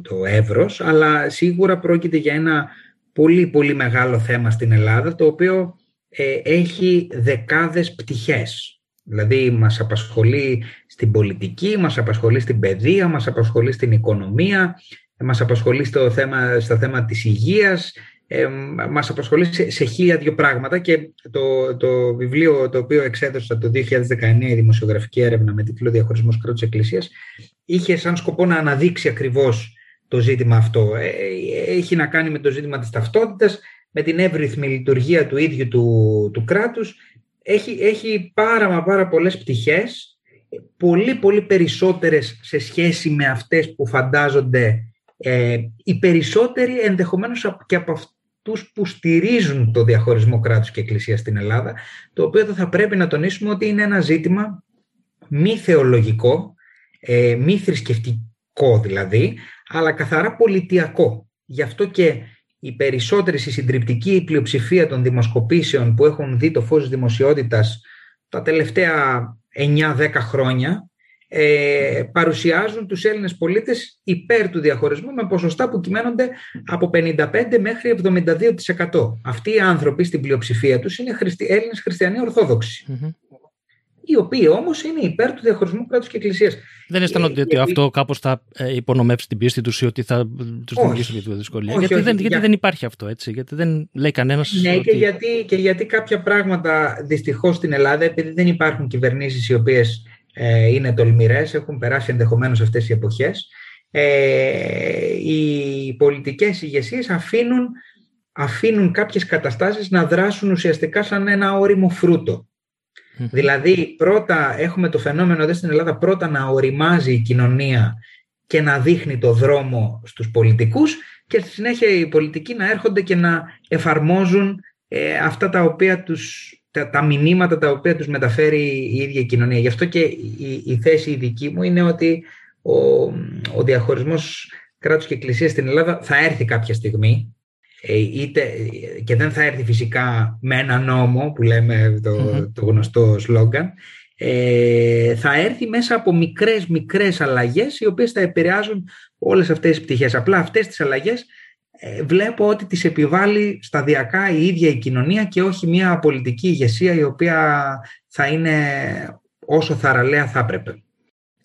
το εύρος, αλλά σίγουρα πρόκειται για ένα πολύ πολύ μεγάλο θέμα στην Ελλάδα, το οποίο ε, έχει δεκάδες πτυχές. Δηλαδή μας απασχολεί στην πολιτική, μας απασχολεί στην παιδεία, μας απασχολεί στην οικονομία, μας απασχολεί στο θέμα, στο θέμα της υγείας, ε, μας απασχολεί σε, σε χίλια δύο πράγματα και το, το βιβλίο το οποίο εξέδωσα το 2019 η δημοσιογραφική έρευνα με τίτλο «Διαχωρισμός κράτους εκκλησίας» είχε σαν σκοπό να αναδείξει ακριβώς το ζήτημα αυτό. Ε, έχει να κάνει με το ζήτημα της ταυτότητας, με την εύρυθμη λειτουργία του ίδιου του, του κράτους. Έχει, έχει πάρα μα πάρα πολλές πτυχές, πολύ πολύ περισσότερες σε σχέση με αυτές που φαντάζονται ε, οι περισσότεροι ενδεχομένως και από τους που στηρίζουν το διαχωρισμό κράτους και εκκλησίας στην Ελλάδα, το οποίο θα πρέπει να τονίσουμε ότι είναι ένα ζήτημα μη θεολογικό, ε, μη θρησκευτικό δηλαδή, αλλά καθαρά πολιτιακό. Γι' αυτό και οι περισσότεροι, η συντριπτική πλειοψηφία των δημοσκοπήσεων που έχουν δει το φως δημοσιότητας τα τελευταία 9-10 χρόνια ε, παρουσιάζουν τους Έλληνες πολίτες υπέρ του διαχωρισμού με ποσοστά που κυμαίνονται από 55 μέχρι 72%. Αυτοί οι άνθρωποι στην πλειοψηφία τους είναι χριστι... Έλληνες χριστιανοί οι οποίοι όμως είναι υπέρ του διαχωρισμού κράτους και εκκλησίας. Δεν αισθάνονται ότι αυτό κάπως θα ε, υπονομεύσει την πίστη τους ή ότι θα τους δημιουργήσει λίγο δυσκολία. γιατί, δεν, γιατί δεν υπάρχει αυτό έτσι. Γιατί δεν λέει κανένας. Ναι, ότι... και, γιατί, και γιατί κάποια πράγματα δυστυχώς στην Ελλάδα, επειδή δεν υπάρχουν κυβερνήσεις οι οποίες ε, είναι τολμηρές, έχουν περάσει ενδεχομένως αυτές οι εποχές. Ε, οι πολιτικές ηγεσίες αφήνουν, αφήνουν κάποιες καταστάσεις να δράσουν ουσιαστικά σαν ένα όριμο φρούτο. Δηλαδή, πρώτα έχουμε το φαινόμενο εδώ στην Ελλάδα πρώτα να οριμάζει η κοινωνία και να δείχνει το δρόμο στους πολιτικούς και στη συνέχεια οι πολιτικοί να έρχονται και να εφαρμόζουν ε, αυτά τα οποία τους, τα, τα μηνύματα τα οποία τους μεταφέρει η ίδια η κοινωνία. Γι' αυτό και η, η θέση η δική μου είναι ότι ο, ο διαχωρισμός κράτους και εκκλησίας στην Ελλάδα θα έρθει κάποια στιγμή ε, είτε, και δεν θα έρθει φυσικά με ένα νόμο που λέμε το, το γνωστό σλόγγαν ε, θα έρθει μέσα από μικρές μικρές αλλαγές οι οποίες θα επηρεάζουν όλες αυτές τις πτυχές. Απλά αυτές τις αλλαγές ε, βλέπω ότι τις επιβάλλει σταδιακά η ίδια η κοινωνία και όχι μια πολιτική ηγεσία η οποία θα είναι όσο θαραλέα θα έπρεπε.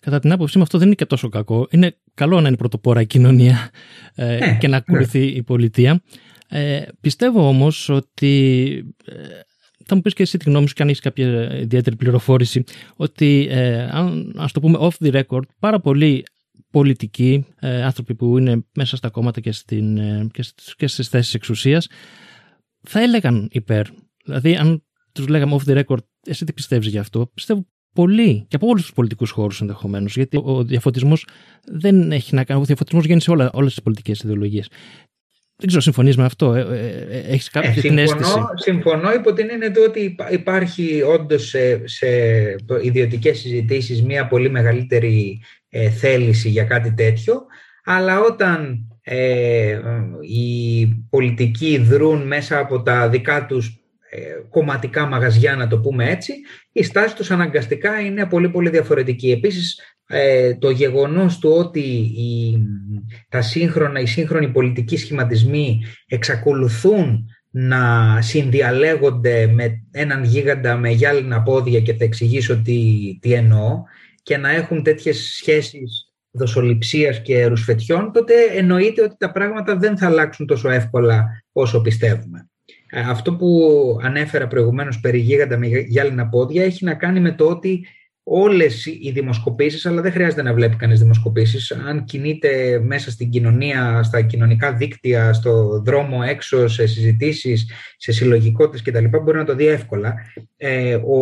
Κατά την άποψή μου αυτό δεν είναι και τόσο κακό. Είναι καλό να είναι πρωτοπόρα η κοινωνία ε, ναι, και να ακολουθεί ναι. η πολιτεία. Ε, πιστεύω όμως ότι ε, θα μου πεις και εσύ τη γνώμη σου και αν έχεις κάποια ιδιαίτερη πληροφόρηση ότι ε, αν ας το πούμε off the record πάρα πολλοί πολιτικοί ε, άνθρωποι που είναι μέσα στα κόμματα και, στην, ε, και, στις, και στις θέσεις εξουσίας θα έλεγαν υπέρ. Δηλαδή αν τους λέγαμε off the record εσύ τι πιστεύεις γι' αυτό; Πιστεύω πολύ και από όλους τους πολιτικούς χώρους ενδεχομένως. Γιατί ο διαφωτισμός δεν έχει να κάνει. Ο διαφωτισμός βγαίνει σε όλες τις πολιτικές ιδεολογίες. Δεν ξέρω, συμφωνείς με αυτό; Ε, ε, ε Έχεις κάποια ε, συμφωνώ, αίσθηση; Συμφωνώ υπό την έννοια του ότι υπάρχει όντως σε, σε ιδιωτικές συζητήσεις μια πολύ μεγαλύτερη ε, θέληση για κάτι τέτοιο. Αλλά όταν ε, οι πολιτικοί δρούν μέσα από τα δικά τους κομματικά μαγαζιά, να το πούμε έτσι, η στάση τους αναγκαστικά είναι πολύ πολύ διαφορετική. Επίσης, ε, το γεγονός του ότι οι, τα σύγχρονα, οι σύγχρονοι πολιτικοί σχηματισμοί εξακολουθούν να συνδιαλέγονται με έναν γίγαντα με γυάλινα πόδια και θα εξηγήσω τι, τι εννοώ και να έχουν τέτοιες σχέσεις δοσοληψίας και ρουσφετιών, τότε εννοείται ότι τα πράγματα δεν θα αλλάξουν τόσο εύκολα όσο πιστεύουμε. Ε, αυτό που ανέφερα προηγουμένως περί γίγαντα με γυάλινα πόδια έχει να κάνει με το ότι όλες οι δημοσκοπήσεις, αλλά δεν χρειάζεται να βλέπει κανείς δημοσκοπήσεις, αν κινείται μέσα στην κοινωνία, στα κοινωνικά δίκτυα, στο δρόμο έξω, σε συζητήσεις, σε συλλογικότητες κτλ. μπορεί να το δει εύκολα. Ε, ο,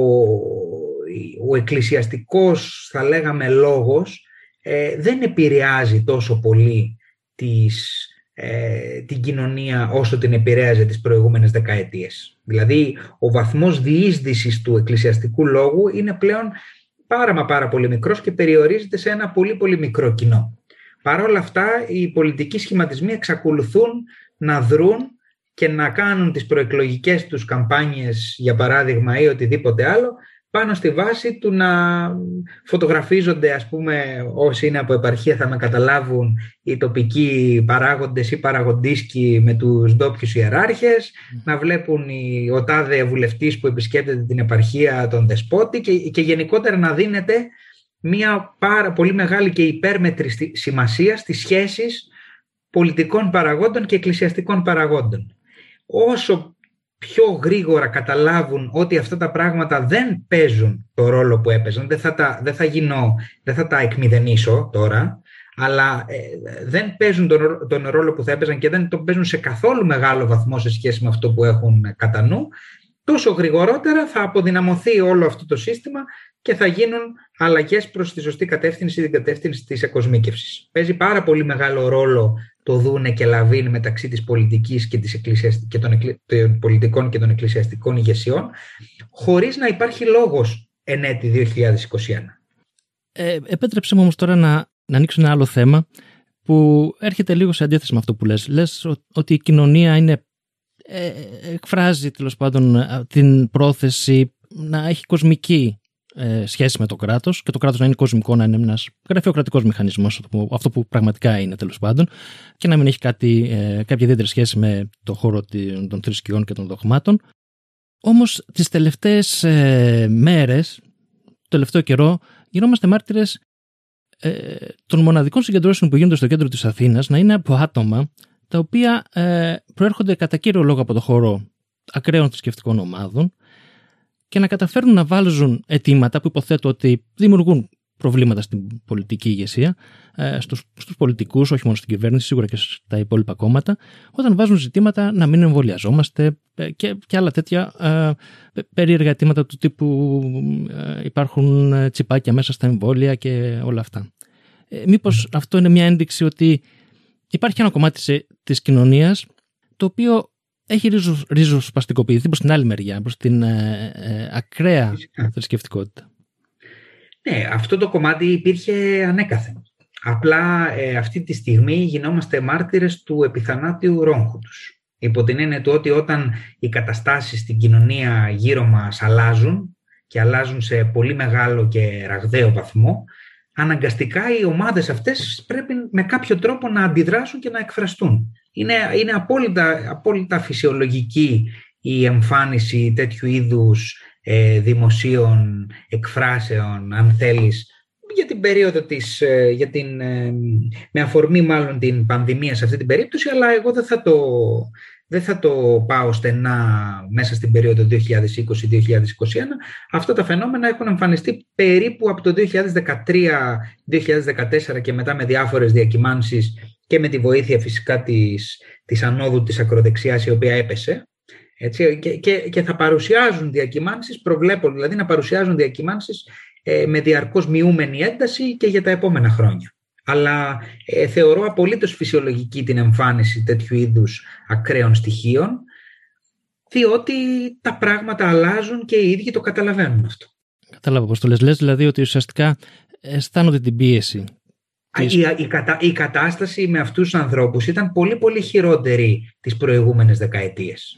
ο εκκλησιαστικός, θα λέγαμε, λόγος ε, δεν επηρεάζει τόσο πολύ τις ε, την κοινωνία όσο την επηρέαζε τις προηγούμενες δεκαετίες. Δηλαδή, ο βαθμός διείσδυσης του εκκλησιαστικού λόγου είναι πλέον πάρα μα πάρα πολύ μικρός και περιορίζεται σε ένα πολύ πολύ μικρό κοινό. Παρ' όλα αυτά, οι πολιτικοί σχηματισμοί εξακολουθούν να δρούν και να κάνουν τις προεκλογικές τους καμπάνιες, για παράδειγμα, ή οτιδήποτε άλλο, πάνω στη βάση του να φωτογραφίζονται, ας πούμε, όσοι είναι από επαρχία θα με καταλάβουν οι τοπικοί παράγοντες ή παραγοντίσκοι με τους ντόπιους ιεράρχες, να βλέπουν οι, ο τάδε βουλευτής που επισκέπτεται την επαρχία των δεσπότη και, και γενικότερα να δίνεται μια πάρα πολύ μεγάλη και υπέρμετρη σημασία στις σχέσεις πολιτικών παραγόντων και εκκλησιαστικών παραγόντων. Όσο πιο γρήγορα καταλάβουν ότι αυτά τα πράγματα δεν παίζουν το ρόλο που έπαιζαν, δεν θα τα, δεν θα γίνω, δεν θα τα εκμηδενήσω τώρα, αλλά ε, δεν παίζουν τον, τον ρόλο που θα έπαιζαν και δεν τον παίζουν σε καθόλου μεγάλο βαθμό σε σχέση με αυτό που έχουν κατά νου, τόσο γρηγορότερα θα αποδυναμωθεί όλο αυτό το σύστημα και θα γίνουν αλλαγές προς τη σωστή κατεύθυνση, την κατεύθυνση της εκοσμίκευσης. Παίζει πάρα πολύ μεγάλο ρόλο το δούνε και λαβίν μεταξύ της πολιτικής και, της και των, των πολιτικών και των εκκλησιαστικών ηγεσιών, χωρίς να υπάρχει λόγος εν έτη 2021. Ε, επέτρεψε μου όμως τώρα να, να ανοίξω ένα άλλο θέμα που έρχεται λίγο σε αντίθεση με αυτό που λες. Λες ότι η κοινωνία είναι, ε, εκφράζει τέλος πάντων την πρόθεση να έχει κοσμική ε, σχέση με το κράτος και το κράτος να είναι κοσμικό, να είναι ένας γραφειοκρατικός μηχανισμός, αυτό που πραγματικά είναι τέλος πάντων, και να μην έχει κάτι, ε, κάποια ιδιαίτερη σχέση με το χώρο των θρησκειών και των δογμάτων. Όμως τις τελευταίες ε, μέρες, τελευταίο καιρό γινόμαστε μάρτυρες ε, των μοναδικών συγκεντρώσεων που γίνονται στο κέντρο της Αθήνας να είναι από άτομα τα οποία ε, προέρχονται κατά κύριο λόγο από το χώρο ακραίων θρησκευτικών ομάδων και να καταφέρουν να βάλουν αιτήματα που υποθέτω ότι δημιουργούν προβλήματα στην πολιτική ηγεσία, ε, στους, στους πολιτικούς, όχι μόνο στην κυβέρνηση, σίγουρα και στα υπόλοιπα κόμματα, όταν βάζουν ζητήματα να μην εμβολιαζόμαστε ε, και, και άλλα τέτοια ε, περίεργα αιτήματα του τύπου ε, υπάρχουν τσιπάκια μέσα στα εμβόλια και όλα αυτά. Ε, μήπως αυτό είναι μια ένδειξη ότι υπάρχει ένα κομμάτι της κοινωνίας το οποίο έχει ριζοσπαστικοποιηθεί προς την άλλη μεριά, προς την ε, ε, ακραία θρησκευτικότητα. Ναι, αυτό το κομμάτι υπήρχε ανέκαθεν. Απλά ε, αυτή τη στιγμή γινόμαστε μάρτυρες του επιθανάτιου ρόγχου τους. Υπό την έννοια του ότι όταν οι καταστάσεις στην κοινωνία γύρω μας αλλάζουν και αλλάζουν σε πολύ μεγάλο και ραγδαίο βαθμό, αναγκαστικά οι ομάδες αυτές πρέπει με κάποιο τρόπο να αντιδράσουν και να εκφραστούν. Είναι, είναι απόλυτα, απόλυτα φυσιολογική η εμφάνιση τέτοιου είδους ε, δημοσίων εκφράσεων, αν θέλεις, για την περίοδο της, ε, για την, ε, με αφορμή μάλλον την πανδημία σε αυτή την περίπτωση, αλλά εγώ δεν θα το, δεν θα το πάω στενά μέσα στην περίοδο 2020-2021. Αυτά τα φαινόμενα έχουν εμφανιστεί περίπου από το 2013-2014 και μετά με διάφορες διακυμάνσεις και με τη βοήθεια φυσικά της, της ανόδου της ακροδεξιάς η οποία έπεσε. Έτσι, και, και, και θα παρουσιάζουν διακυμάνσεις, προβλέπω δηλαδή να παρουσιάζουν διακυμάνσεις ε, με διαρκώς μειούμενη ένταση και για τα επόμενα χρόνια. Αλλά ε, θεωρώ απολύτως φυσιολογική την εμφάνιση τέτοιου είδους ακραίων στοιχείων, διότι τα πράγματα αλλάζουν και οι ίδιοι το καταλαβαίνουν αυτό. Κατάλαβα πώς το λες. Λες δηλαδή ότι ουσιαστικά αισθάνονται την πίεση η, η, κατα, η κατάσταση με αυτούς τους ανθρώπους ήταν πολύ πολύ χειρότερη τις προηγούμενες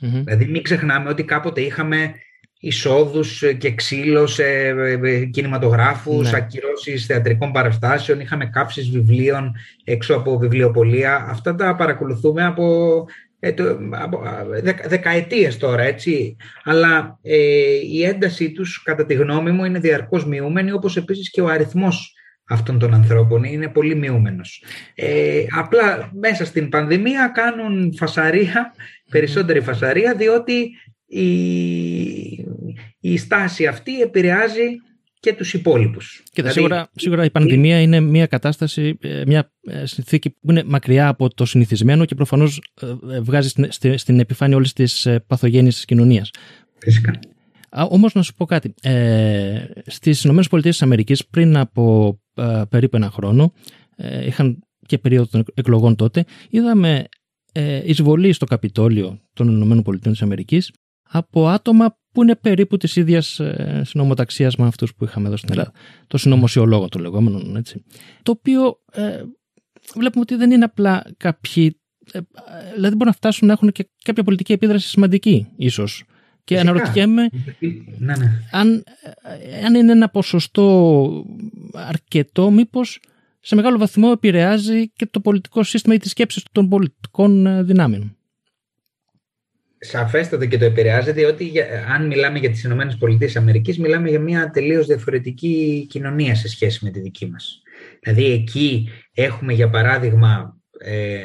Δηλαδή μην ξεχνάμε ότι κάποτε είχαμε εισόδους και ξύλος σε ε, ε, κινηματογράφους, ναι. ακυρώσεις θεατρικών παραστάσεων, είχαμε κάψεις βιβλίων έξω από βιβλιοπολία. Αυτά τα παρακολουθούμε από, ε, από δεκαετίες τώρα, έτσι. Αλλά η έντασή τους, κατά τη γνώμη μου, είναι διαρκώς μειούμενη, όπως επίσης και ο αριθμός αυτών των ανθρώπων είναι πολύ μειούμενος. Ε, απλά μέσα στην πανδημία κάνουν φασαρία, περισσότερη φασαρία, διότι η, η στάση αυτή επηρεάζει και τους υπόλοιπους. Και δηλαδή, σίγουρα, σίγουρα η πανδημία είναι μια κατάσταση, ε, μια ε, συνθήκη που είναι μακριά από το συνηθισμένο και προφανώς ε, βγάζει στην, στην επιφάνεια όλες τις παθογένειες της κοινωνίας. Φυσικά. Όμως να σου πω κάτι. Ε, στις ΗΠΑ πριν από ε, περίπου ένα χρόνο, ε, είχαν και περίοδο των εκλογών τότε, είδαμε ε, εισβολή στο Καπιτόλιο των ΗΠΑ από άτομα που είναι περίπου της ίδιας ε, συνομοταξίας με αυτούς που είχαμε εδώ στην Ελλάδα. Το συνωμοσιολόγο το λεγόμενο, έτσι. Το οποίο ε, βλέπουμε ότι δεν είναι απλά κάποιοι ε, δηλαδή μπορεί να φτάσουν να έχουν και κάποια πολιτική επίδραση σημαντική ίσως και αναρωτιέμαι ναι, ναι. Αν, αν είναι ένα ποσοστό αρκετό, μήπως σε μεγάλο βαθμό επηρεάζει και το πολιτικό σύστημα ή τις σκέψεις των πολιτικών ε, δυνάμεων. Σαφέστατα και το επηρεάζει, διότι αν μιλάμε για τις Ηνωμένες Πολιτείες Αμερικής, μιλάμε για μια τελείως διαφορετική κοινωνία σε σχέση με τη δική μας. Δηλαδή εκεί έχουμε για παράδειγμα ε,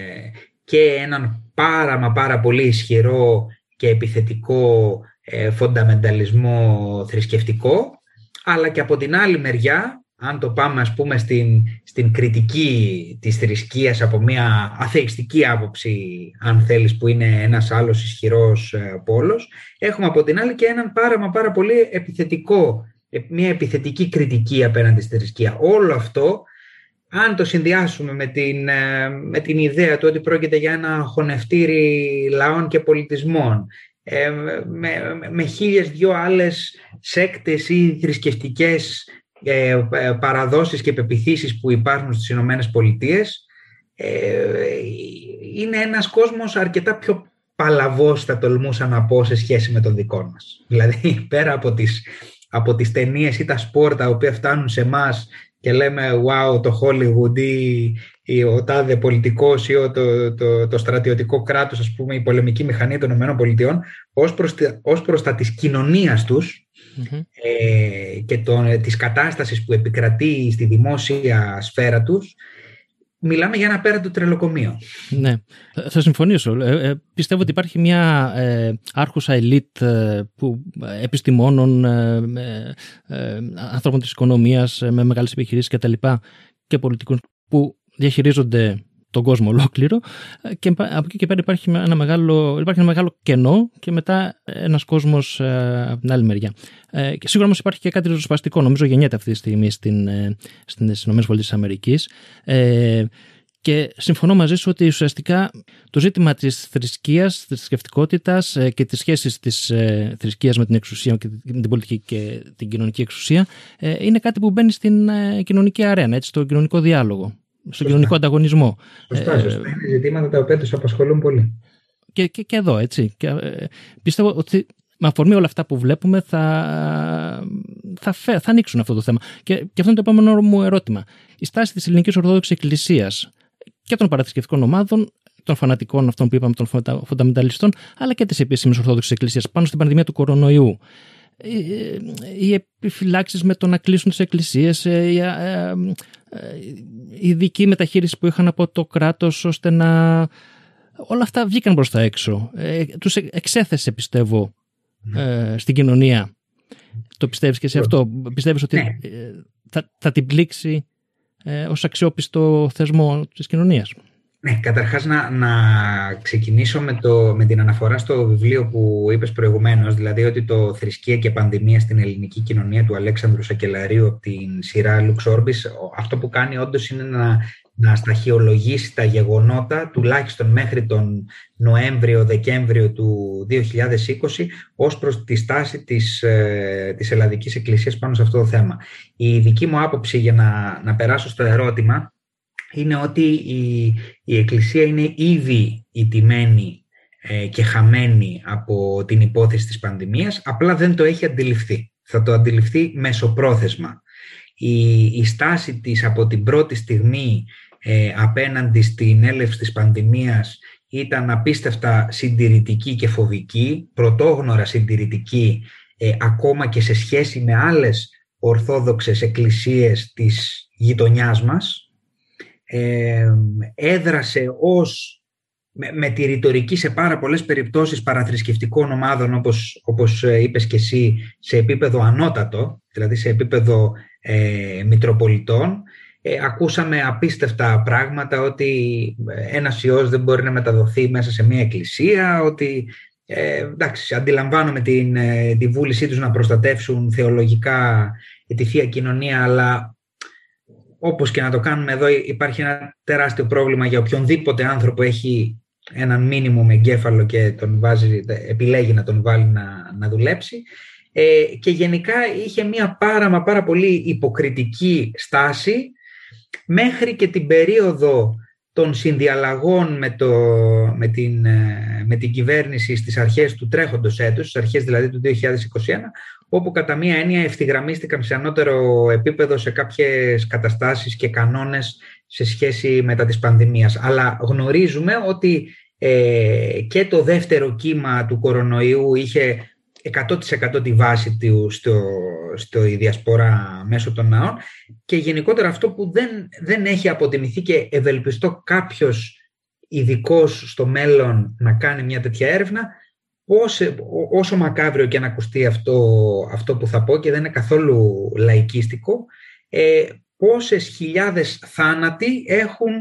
και έναν πάρα μα πάρα πολύ ισχυρό και επιθετικό ε, φονταμενταλισμό θρησκευτικό, αλλά και από την άλλη μεριά, αν το πάμε ας πούμε στην, στην κριτική της θρησκείας από μια αθεϊστική άποψη, αν θέλεις, που είναι ένας άλλος ισχυρός ε, πόλος, έχουμε από την άλλη και έναν πάρα μα πάρα πολύ επιθετικό, ε, μια επιθετική κριτική απέναντι στη θρησκεία. Όλο αυτό αν το συνδυάσουμε με την, με την ιδέα του ότι πρόκειται για ένα χωνευτήρι λαών και πολιτισμών ε, με, με χίλιες δυο άλλες σέκτες ή θρησκευτικές ε, ε, παραδόσεις και πεπιθήσεις που υπάρχουν στις Ηνωμένες Πολιτείες είναι ένας κόσμος αρκετά πιο παλαβός θα τολμούσα να πω σε σχέση με τον δικό μας. Δηλαδή πέρα από τις, από τις ταινίες ή τα σπορ τα οποία φτάνουν σε εμάς και λέμε wow το Hollywood ή, ή ο τάδε πολιτικός ή το, το, το, στρατιωτικό κράτος, ας πούμε, η πολεμική μηχανή των ΗΠΑ, ως προς, ως προς τα της κοινωνίας τους ε, και τον, της κατάστασης που επικρατεί στη δημόσια σφαίρα τους, μιλάμε για ένα πέραντο τρελοκομείο. Ναι, θα συμφωνήσω. Ε, ε, πιστεύω ότι υπάρχει μια ε, άρχουσα ελίτ ε, που, επιστημόνων, ε, ανθρώπων της οικονομίας με μεγάλες επιχειρήσεις και τα λοιπά και πολιτικών που διαχειρίζονται τον κόσμο ολόκληρο και από εκεί και πέρα υπάρχει ένα μεγάλο, υπάρχει ένα μεγάλο κενό και μετά ένας κόσμος ε, από την άλλη μεριά. Ε, και σίγουρα όμως υπάρχει και κάτι ριζοσπαστικό, νομίζω γεννιέται αυτή τη στιγμή στην, ε, στις ΗΠΑ. Ε, και συμφωνώ μαζί σου ότι ουσιαστικά το ζήτημα της θρησκείας, της θρησκευτικότητας και της σχέσης της θρησκείας με την εξουσία και την πολιτική και την κοινωνική εξουσία είναι κάτι που μπαίνει στην κοινωνική αρένα, έτσι, στο κοινωνικό διάλογο στον κοινωνικό ανταγωνισμό. Σωστά, ε, σωστά. Είναι ζητήματα τα οποία τους απασχολούν πολύ. Και, και, και εδώ, έτσι. Και, ε, πιστεύω ότι με αφορμή όλα αυτά που βλέπουμε θα, θα, φε, θα ανοίξουν αυτό το θέμα. Και, και αυτό είναι το επόμενο μου ερώτημα. Η στάση της ελληνικής Ορθόδοξης Εκκλησίας και των παραθρησκευτικών ομάδων των φανατικών αυτών που είπαμε, των φονταμενταλιστών, αλλά και της επίσημης Ορθόδοξης Εκκλησίας πάνω στην πανδημία του κορονοϊού. Ε, οι επιφυλάξεις με το να κλείσουν τις εκκλησίες, η ειδική μεταχείριση που είχαν από το κράτος ώστε να... Όλα αυτά βγήκαν προς τα έξω. Ε, τους εξέθεσε πιστεύω ε, στην κοινωνία. Το πιστεύεις και σε αυτό; Πιστεύεις ότι ναι. ε, θα, θα την πλήξει ε, ως αξιόπιστο θεσμό της κοινωνίας; Ναι, καταρχάς να, να ξεκινήσω με, το, με την αναφορά στο βιβλίο που είπες προηγουμένως, δηλαδή ότι το «Θρησκεία και πανδημία στην ελληνική κοινωνία» του Αλέξανδρου Σακελαρίου από την σειρά Λουξ αυτό που κάνει όντως είναι να, να σταχυολογήσει τα γεγονότα, τουλάχιστον μέχρι τον Νοέμβριο-Δεκέμβριο του 2020, ως προς τη στάση της, ε, της Ελλαδικής Εκκλησίας πάνω σε αυτό το θέμα. Η δική μου άποψη για να, να περάσω στο ερώτημα είναι ότι η, η Εκκλησία είναι ήδη ιτημένη ε, και χαμένη από την υπόθεση της πανδημίας, απλά δεν το έχει αντιληφθεί. Θα το αντιληφθεί μεσοπρόθεσμα. Η, η στάση της από την πρώτη στιγμή ε, απέναντι στην έλευση της πανδημίας ήταν απίστευτα συντηρητική και φοβική, πρωτόγνωρα συντηρητική, ε, ακόμα και σε σχέση με άλλες ορθόδοξες εκκλησίες της γειτονιάς μας, έδρασε ως με, με, τη ρητορική σε πάρα πολλές περιπτώσεις παραθρησκευτικών ομάδων όπως, όπως ε, είπες και εσύ σε επίπεδο ανώτατο, δηλαδή σε επίπεδο ε, μητροπολιτών ε, ακούσαμε απίστευτα πράγματα ότι ένας ιός δεν μπορεί να μεταδοθεί μέσα σε μια εκκλησία ότι ε, εντάξει, αντιλαμβάνομαι την, ε, τη βούλησή τους να προστατεύσουν θεολογικά τη Θεία Κοινωνία αλλά όπως και να το κάνουμε εδώ υπάρχει ένα τεράστιο πρόβλημα για οποιονδήποτε άνθρωπο έχει έναν μήνυμο με εγκέφαλο και τον βάζει, επιλέγει να τον βάλει να, να δουλέψει. Ε, και γενικά είχε μια πάρα μα πάρα πολύ υποκριτική στάση μέχρι και την περίοδο των συνδιαλλαγών με, το, με, την, ε, με την κυβέρνηση στις αρχές του τρέχοντος έτους, στις αρχές δηλαδή του 2021, όπου κατά μία έννοια ευθυγραμμίστηκαν σε ανώτερο επίπεδο σε κάποιες καταστάσεις και κανόνες σε σχέση μετά της πανδημίας. Αλλά γνωρίζουμε ότι ε, και το δεύτερο κύμα του κορονοϊού είχε 100% τη βάση του στο, στο η διασπορά μέσω των ναών και γενικότερα αυτό που δεν, δεν έχει αποτιμηθεί και ευελπιστώ κάποιος ειδικός στο μέλλον να κάνει μια τέτοια έρευνα όσο μακάβριο και να ακουστεί αυτό, αυτό που θα πω και δεν είναι καθόλου λαϊκίστικο, ε, πόσες χιλιάδες θάνατοι έχουν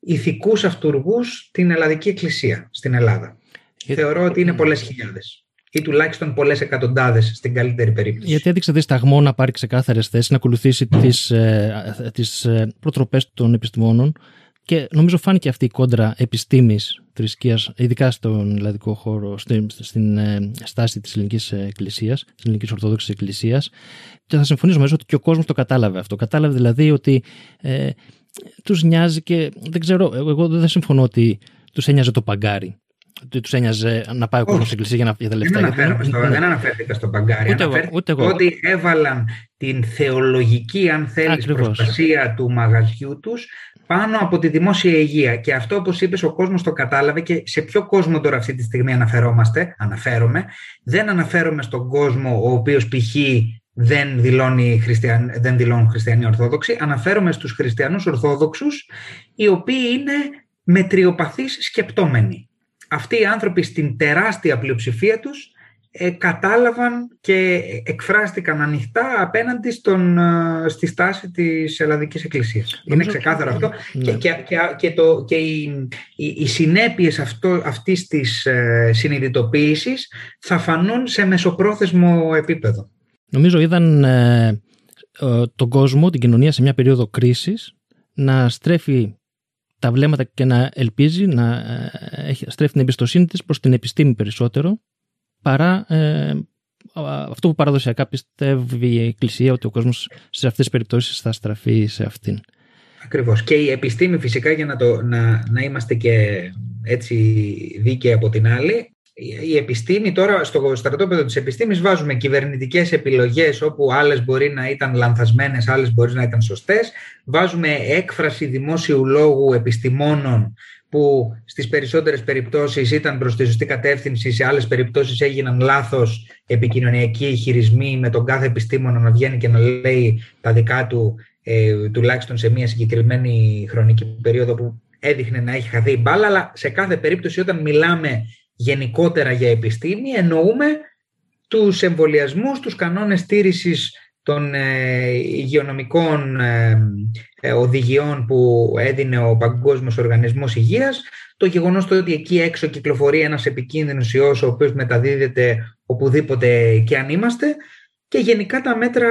ηθικούς αυτούργους την Ελλαδική Εκκλησία στην Ελλάδα. Θεωρώ ότι είναι πολλές χιλιάδες ή τουλάχιστον πολλές εκατοντάδες στην καλύτερη περίπτωση. Γιατί έδειξε δισταγμό να πάρει ξεκάθαρες θέσεις, να ακολουθήσει τις τις ε, ε, προτροπές των επιστημόνων και νομίζω φάνηκε αυτή η κόντρα επιστήμης θρησκείας, ειδικά στον ελλαδικό χώρο, στην, στην ε, στάση της ελληνικής εκκλησίας, της ελληνικής Ορθόδοξης Εκκλησίας. Και θα συμφωνήσω μαζί ότι και ο κόσμος το κατάλαβε αυτό. Κατάλαβε δηλαδή ότι ε, τους νοιάζει και δεν ξέρω, εγώ δεν συμφωνώ ότι τους ένοιαζε το παγκάρι τους ένοιαζε να πάει ο κόσμος στην εκκλησία για, να, για τα λεφτά. Δεν, αναφέρθηκα στο, δεν αναφέρθηκα στο μπαγκάρι. Ούτε εγώ, ούτε εγώ. Ότι έβαλαν την θεολογική, αν θέλεις, προστασία του μαγαζιού τους πάνω από τη δημόσια υγεία. Και αυτό, όπως είπες, ο κόσμος το κατάλαβε και σε ποιο κόσμο τώρα αυτή τη στιγμή αναφερόμαστε, αναφέρομαι. Δεν αναφέρομαι στον κόσμο ο οποίος π.χ. Δεν, δηλώνει χριστιαν, δεν δηλώνουν χριστιανοί Ορθόδοξοι. Αναφέρομαι στους χριστιανούς Ορθόδοξους, οι οποίοι είναι μετριοπαθείς σκεπτόμενοι. Αυτοί οι άνθρωποι στην τεράστια πλειοψηφία τους ε, κατάλαβαν και εκφράστηκαν ανοιχτά απέναντι στον, ε, στη στάση της Ελλαδικής Εκκλησίας. Είναι ξεκάθαρο αυτό ναι. και, και, και, το, και οι, οι, οι συνέπειες αυτό, αυτής της ε, συνειδητοποίησης θα φανούν σε μεσοπρόθεσμο επίπεδο. Νομίζω είδαν ε, τον κόσμο, την κοινωνία σε μια περίοδο κρίσης να στρέφει τα βλέμματα και να ελπίζει να ε, στρέφει την εμπιστοσύνη της προς την επιστήμη περισσότερο παρά ε, αυτό που παραδοσιακά πιστεύει η Εκκλησία ότι ο κόσμος σε αυτές τις περιπτώσεις θα στραφεί σε αυτήν. Ακριβώς. Και η επιστήμη φυσικά για να, το, να, να είμαστε και έτσι δίκαιοι από την άλλη η επιστήμη τώρα στο στρατόπεδο της επιστήμης βάζουμε κυβερνητικές επιλογές όπου άλλες μπορεί να ήταν λανθασμένες, άλλες μπορεί να ήταν σωστές. Βάζουμε έκφραση δημόσιου λόγου επιστημόνων που στις περισσότερες περιπτώσεις ήταν προς τη σωστή κατεύθυνση, σε άλλες περιπτώσεις έγιναν λάθος επικοινωνιακοί χειρισμοί με τον κάθε επιστήμονα να βγαίνει και να λέει τα δικά του ε, τουλάχιστον σε μια συγκεκριμένη χρονική περίοδο που έδειχνε να έχει χαθεί η μπάλα, αλλά σε κάθε περίπτωση όταν μιλάμε γενικότερα για επιστήμη εννοούμε τους εμβολιασμούς, τους κανόνες στήρησης των ε, υγειονομικών ε, ε, οδηγιών που έδινε ο Παγκόσμιος Οργανισμός Υγείας, το γεγονός το ότι εκεί έξω κυκλοφορεί ένας επικίνδυνος ιός ο οποίος μεταδίδεται οπουδήποτε και αν είμαστε και γενικά τα μέτρα,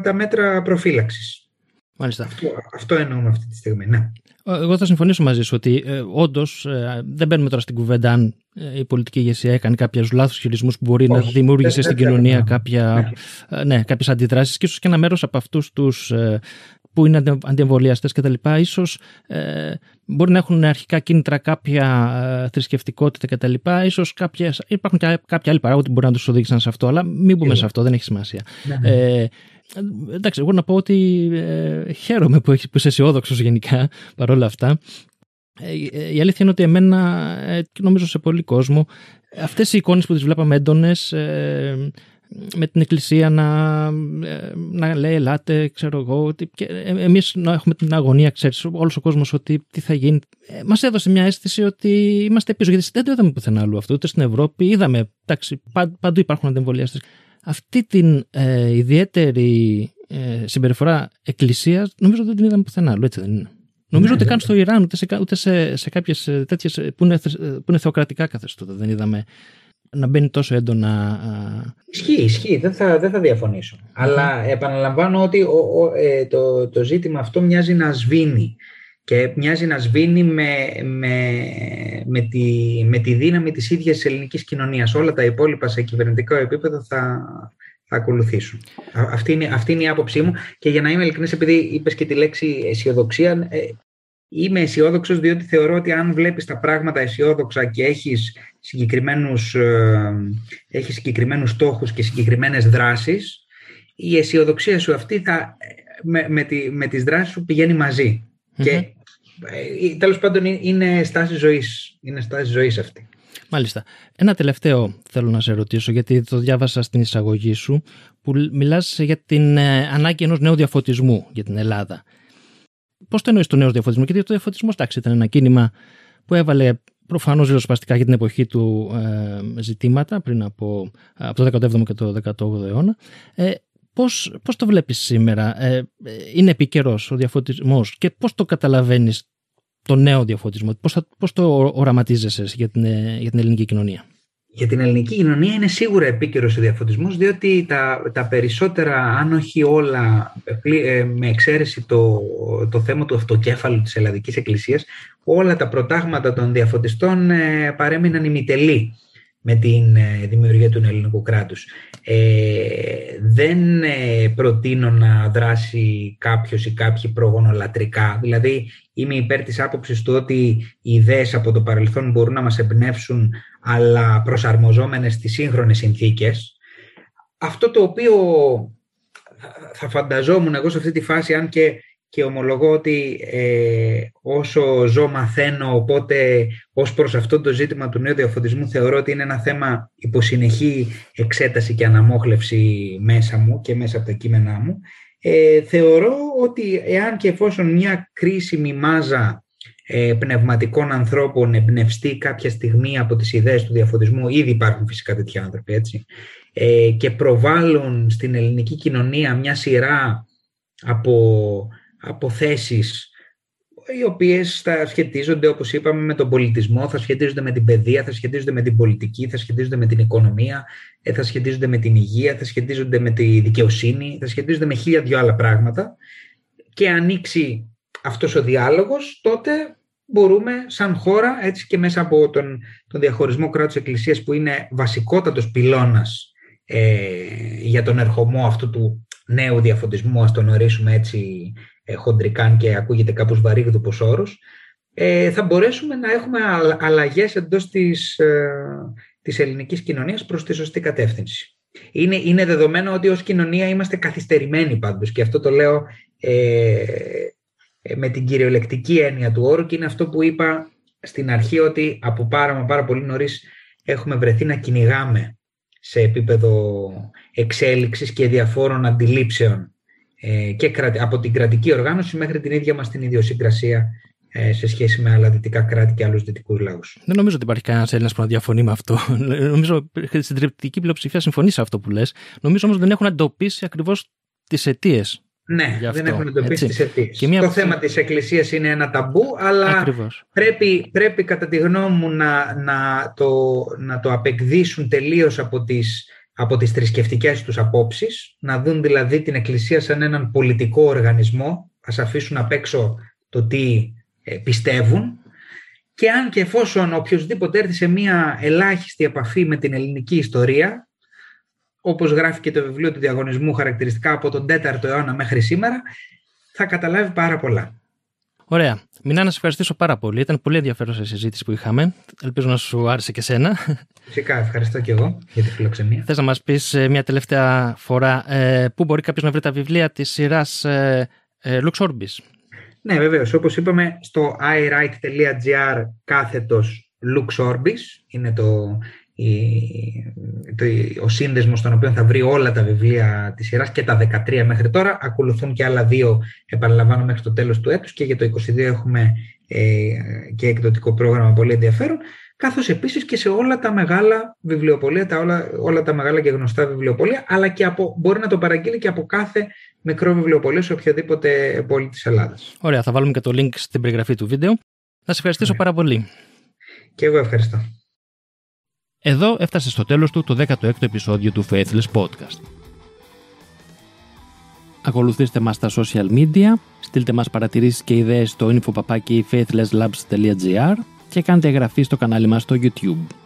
τα μέτρα προφύλαξης. Μάλιστα. Αυτό, αυτό εννοούμε αυτή τη στιγμή, ναι. Εγώ θα συμφωνήσω μαζί σου ότι ε, όντως ε, δεν μπαίνουμε τώρα στην κουβέντα αν ε, η πολιτική ηγεσία έκανε κάποιους λάθος χειρισμούς που μπορεί να δημιούργησε στην κοινωνία κάποια, ναι. ναι, κάποιες αντιδράσεις και ίσως και ένα μέρος από αυτούς τους ε, που είναι αντιεμβολιαστές κτλ. ίσως ε, μπορεί να έχουν αρχικά κίνητρα κάποια ε, θρησκευτικότητα κτλ. σω υπάρχουν και κάποια άλλοι παράγοντε που μπορεί να τους οδήγησαν σε αυτό, αλλά μην μπούμε σε αυτό, δεν έχει σημασία. Ναι, ναι. Ε, εντάξει, εγώ να πω ότι ε, χαίρομαι που, έχεις, που είσαι αισιόδοξος γενικά παρόλα αυτά. Ε, η αλήθεια είναι ότι εμένα, ε, νομίζω σε πολύ κόσμο, αυτές οι εικόνες που τις βλέπαμε έντονες, ε, με την εκκλησία να, να λέει ελάτε, ξέρω εγώ, ότι και εμείς να έχουμε την αγωνία, ξέρεις, όλος ο κόσμος ότι τι θα γίνει. Μας έδωσε μια αίσθηση ότι είμαστε πίσω, γιατί δεν το είδαμε πουθενά αλλού αυτό, ούτε στην Ευρώπη, είδαμε, εντάξει, παντού υπάρχουν αντεμβολιάστες αυτή την ε, ιδιαίτερη ε, συμπεριφορά εκκλησίας νομίζω δεν την είδαμε πουθενά άλλο, έτσι δεν είναι. Νομίζω ναι, ότι καν στο Ιράν, ούτε σε, ούτε σε, σε κάποιες ε, τέτοιες ε, που είναι, που είναι θεοκρατικά καθεστώτα δεν είδαμε να μπαίνει τόσο έντονα. Ισχύει, ισχύει, δεν θα, δεν θα διαφωνήσω. Αλλά επαναλαμβάνω ότι ο, ε, το, το ζήτημα αυτό μοιάζει να σβήνει και μοιάζει να σβήνει με, με, με, τη, με τη δύναμη της ίδιας της ελληνικής κοινωνίας. Όλα τα υπόλοιπα σε κυβερνητικό επίπεδο θα, θα ακολουθήσουν. Αυτή είναι, αυτή είναι η άποψή μου και για να είμαι ειλικρινής επειδή είπες και τη λέξη αισιοδοξία ε, είμαι αισιόδοξος διότι θεωρώ ότι αν βλέπεις τα πράγματα αισιόδοξα και έχεις συγκεκριμένους, ε, έχεις συγκεκριμένους στόχους και συγκεκριμένες δράσεις η αισιοδοξία σου αυτή θα, με, με, τη, με τις δράσεις σου πηγαίνει μαζί. Και ε, τέλος πάντων είναι στάση ζωής. Είναι στάση ζωής αυτή. Μάλιστα. Ένα τελευταίο θέλω να σε ρωτήσω, γιατί το διάβασα στην εισαγωγή σου, που μιλάς για την ε, ανάγκη ενός νέου διαφωτισμού για την Ελλάδα. Πώς το εννοείς το νέο διαφωτισμό, γιατί το διαφωτισμό εντάξει, ήταν ένα κίνημα που έβαλε προφανώς ριζοσπαστικά για την εποχή του ε, ζητήματα πριν από, από το 17ο και το 18ο αιώνα. Ε, Πώς, πώς το βλέπεις σήμερα, ε, είναι επίκαιρο ο διαφωτισμός και πώς το καταλαβαίνεις το νέο διαφωτισμό, πώς, πώς το οραματίζεσαι για την, ε, για την ελληνική κοινωνία; Για την ελληνική κοινωνία είναι σίγουρα επίκαιρος ο διαφωτισμός, διότι τα, τα περισσότερα, αν όχι όλα, ε, με εξαίρεση το, το θέμα του αυτοκέφαλου της Ελλαδικής Εκκλησίας, όλα τα προτάγματα των διαφωτιστών παρέμειναν ημιτελή με την ε, δημιουργία του ελληνικού κράτους. Ε, δεν ε, προτείνω να δράσει κάποιος ή κάποιοι προγονολατρικά. Δηλαδή είμαι υπέρ της άποψης του ότι οι ιδέες από το παρελθόν μπορούν να μας εμπνεύσουν αλλά προσαρμοζόμενες στις σύγχρονες συνθήκες. Αυτό το οποίο θα φανταζόμουν εγώ σε αυτή τη φάση, αν και, και ομολογώ ότι ε, όσο ζω μαθαίνω, οπότε ως προς αυτό το ζήτημα του νέου διαφωτισμού θεωρώ ότι είναι ένα θέμα υποσυνεχή εξέταση και αναμόχλευση μέσα μου και μέσα από τα κείμενά μου. Ε, θεωρώ ότι εάν και εφόσον μια κρίσιμη μάζα ε, πνευματικών ανθρώπων εμπνευστεί κάποια στιγμή από τις ιδέες του διαφωτισμού, ήδη υπάρχουν φυσικά τέτοιοι άνθρωποι, έτσι, ε, και προβάλλουν στην ελληνική κοινωνία μια σειρά από, από θέσεις οι οποίες θα σχετίζονται, όπως είπαμε, με τον πολιτισμό, θα σχετίζονται με την παιδεία, θα σχετίζονται με την πολιτική, θα σχετίζονται με την οικονομία, ε, θα σχετίζονται με την υγεία, θα σχετίζονται με τη δικαιοσύνη, θα σχετίζονται με χίλια δυο άλλα πράγματα. Και ανοίξει αυτός ο διάλογος, τότε μπορούμε σαν χώρα, έτσι και μέσα από τον, τον διαχωρισμό κράτους εκκλησίας που είναι βασικότατος πυλώνας ε, για τον ερχομό αυτού του νέου διαφωτισμού, ας τον ορίσουμε έτσι ε, χοντρικάν και ακούγεται κάπως βαρύγδουπος όρος, ε, θα μπορέσουμε να έχουμε αλλαγές εντός της, ε, της ελληνικής κοινωνίας προς τη σωστή κατεύθυνση. Είναι, είναι δεδομένο ότι ως κοινωνία είμαστε καθυστερημένοι πάντως και αυτό το λέω ε, ε, με την κυριολεκτική έννοια του όρου και είναι αυτό που είπα στην αρχή ότι από πάρα, μα πάρα πολύ νωρίς έχουμε βρεθεί να κυνηγάμε σε επίπεδο εξέλιξης και διαφόρων αντιλήψεων ε, και από την κρατική οργάνωση μέχρι την ίδια μας την ιδιοσυγκρασία ε, σε σχέση με άλλα δυτικά κράτη και άλλους δυτικούς λαούς. Δεν νομίζω ότι υπάρχει κανένας Έλληνας που να διαφωνεί με αυτό. νομίζω ότι στην τριπτική πλειοψηφία συμφωνεί σε αυτό που λες. Νομίζω όμως δεν έχουν εντοπίσει ακριβώς τις αιτίες ναι, δεν έχουν εντοπίσει τις αιτίες. Μια... Το θέμα της Εκκλησίας είναι ένα ταμπού, αλλά πρέπει, πρέπει κατά τη γνώμη μου να, να, το, να το απεκδίσουν τελείως από τις, από τις θρησκευτικές τους απόψεις, να δουν δηλαδή την Εκκλησία σαν έναν πολιτικό οργανισμό, ας αφήσουν απ' έξω το τι ε, πιστεύουν και αν και εφόσον οποιοδήποτε έρθει σε μια ελάχιστη επαφή με την ελληνική ιστορία, όπως γράφει και το βιβλίο του διαγωνισμού χαρακτηριστικά από τον 4ο αιώνα μέχρι σήμερα, θα καταλάβει πάρα πολλά. Ωραία. Μινά, να σε ευχαριστήσω πάρα πολύ. Ήταν πολύ ενδιαφέρουσα η συζήτηση που είχαμε. Ελπίζω να σου άρεσε και σένα. Φυσικά, ευχαριστώ και εγώ για τη φιλοξενία. Θες να μας πεις ε, μια τελευταία φορά ε, πού μπορεί κάποιος να βρει τα βιβλία της σειράς ε, ε, Lux Orbis; Ναι, βεβαίως. Όπως είπαμε, στο iwrite.gr κάθετος Lux Orbis είναι το ο σύνδεσμος στον οποίο θα βρει όλα τα βιβλία της σειράς και τα 13 μέχρι τώρα. Ακολουθούν και άλλα δύο, επαναλαμβάνω, μέχρι το τέλος του έτους και για το 22 έχουμε ε, και εκδοτικό πρόγραμμα πολύ ενδιαφέρον καθώς επίσης και σε όλα τα μεγάλα βιβλιοπολία, τα όλα, όλα τα μεγάλα και γνωστά βιβλιοπολία, αλλά και από, μπορεί να το παραγγείλει και από κάθε μικρό βιβλιοπολείο σε οποιαδήποτε πόλη της Ελλάδας. Ωραία, θα βάλουμε και το link στην περιγραφή του βίντεο. Να σε ευχαριστήσω ναι. πάρα πολύ. Και εγώ ευχαριστώ. Εδώ έφτασε στο τέλος του το 16ο επεισόδιο του Faithless Podcast. Ακολουθήστε μας στα social media, στείλτε μας παρατηρήσεις και ιδέες στο infopapaki faithlesslabs.gr και κάντε εγγραφή στο κανάλι μας στο YouTube.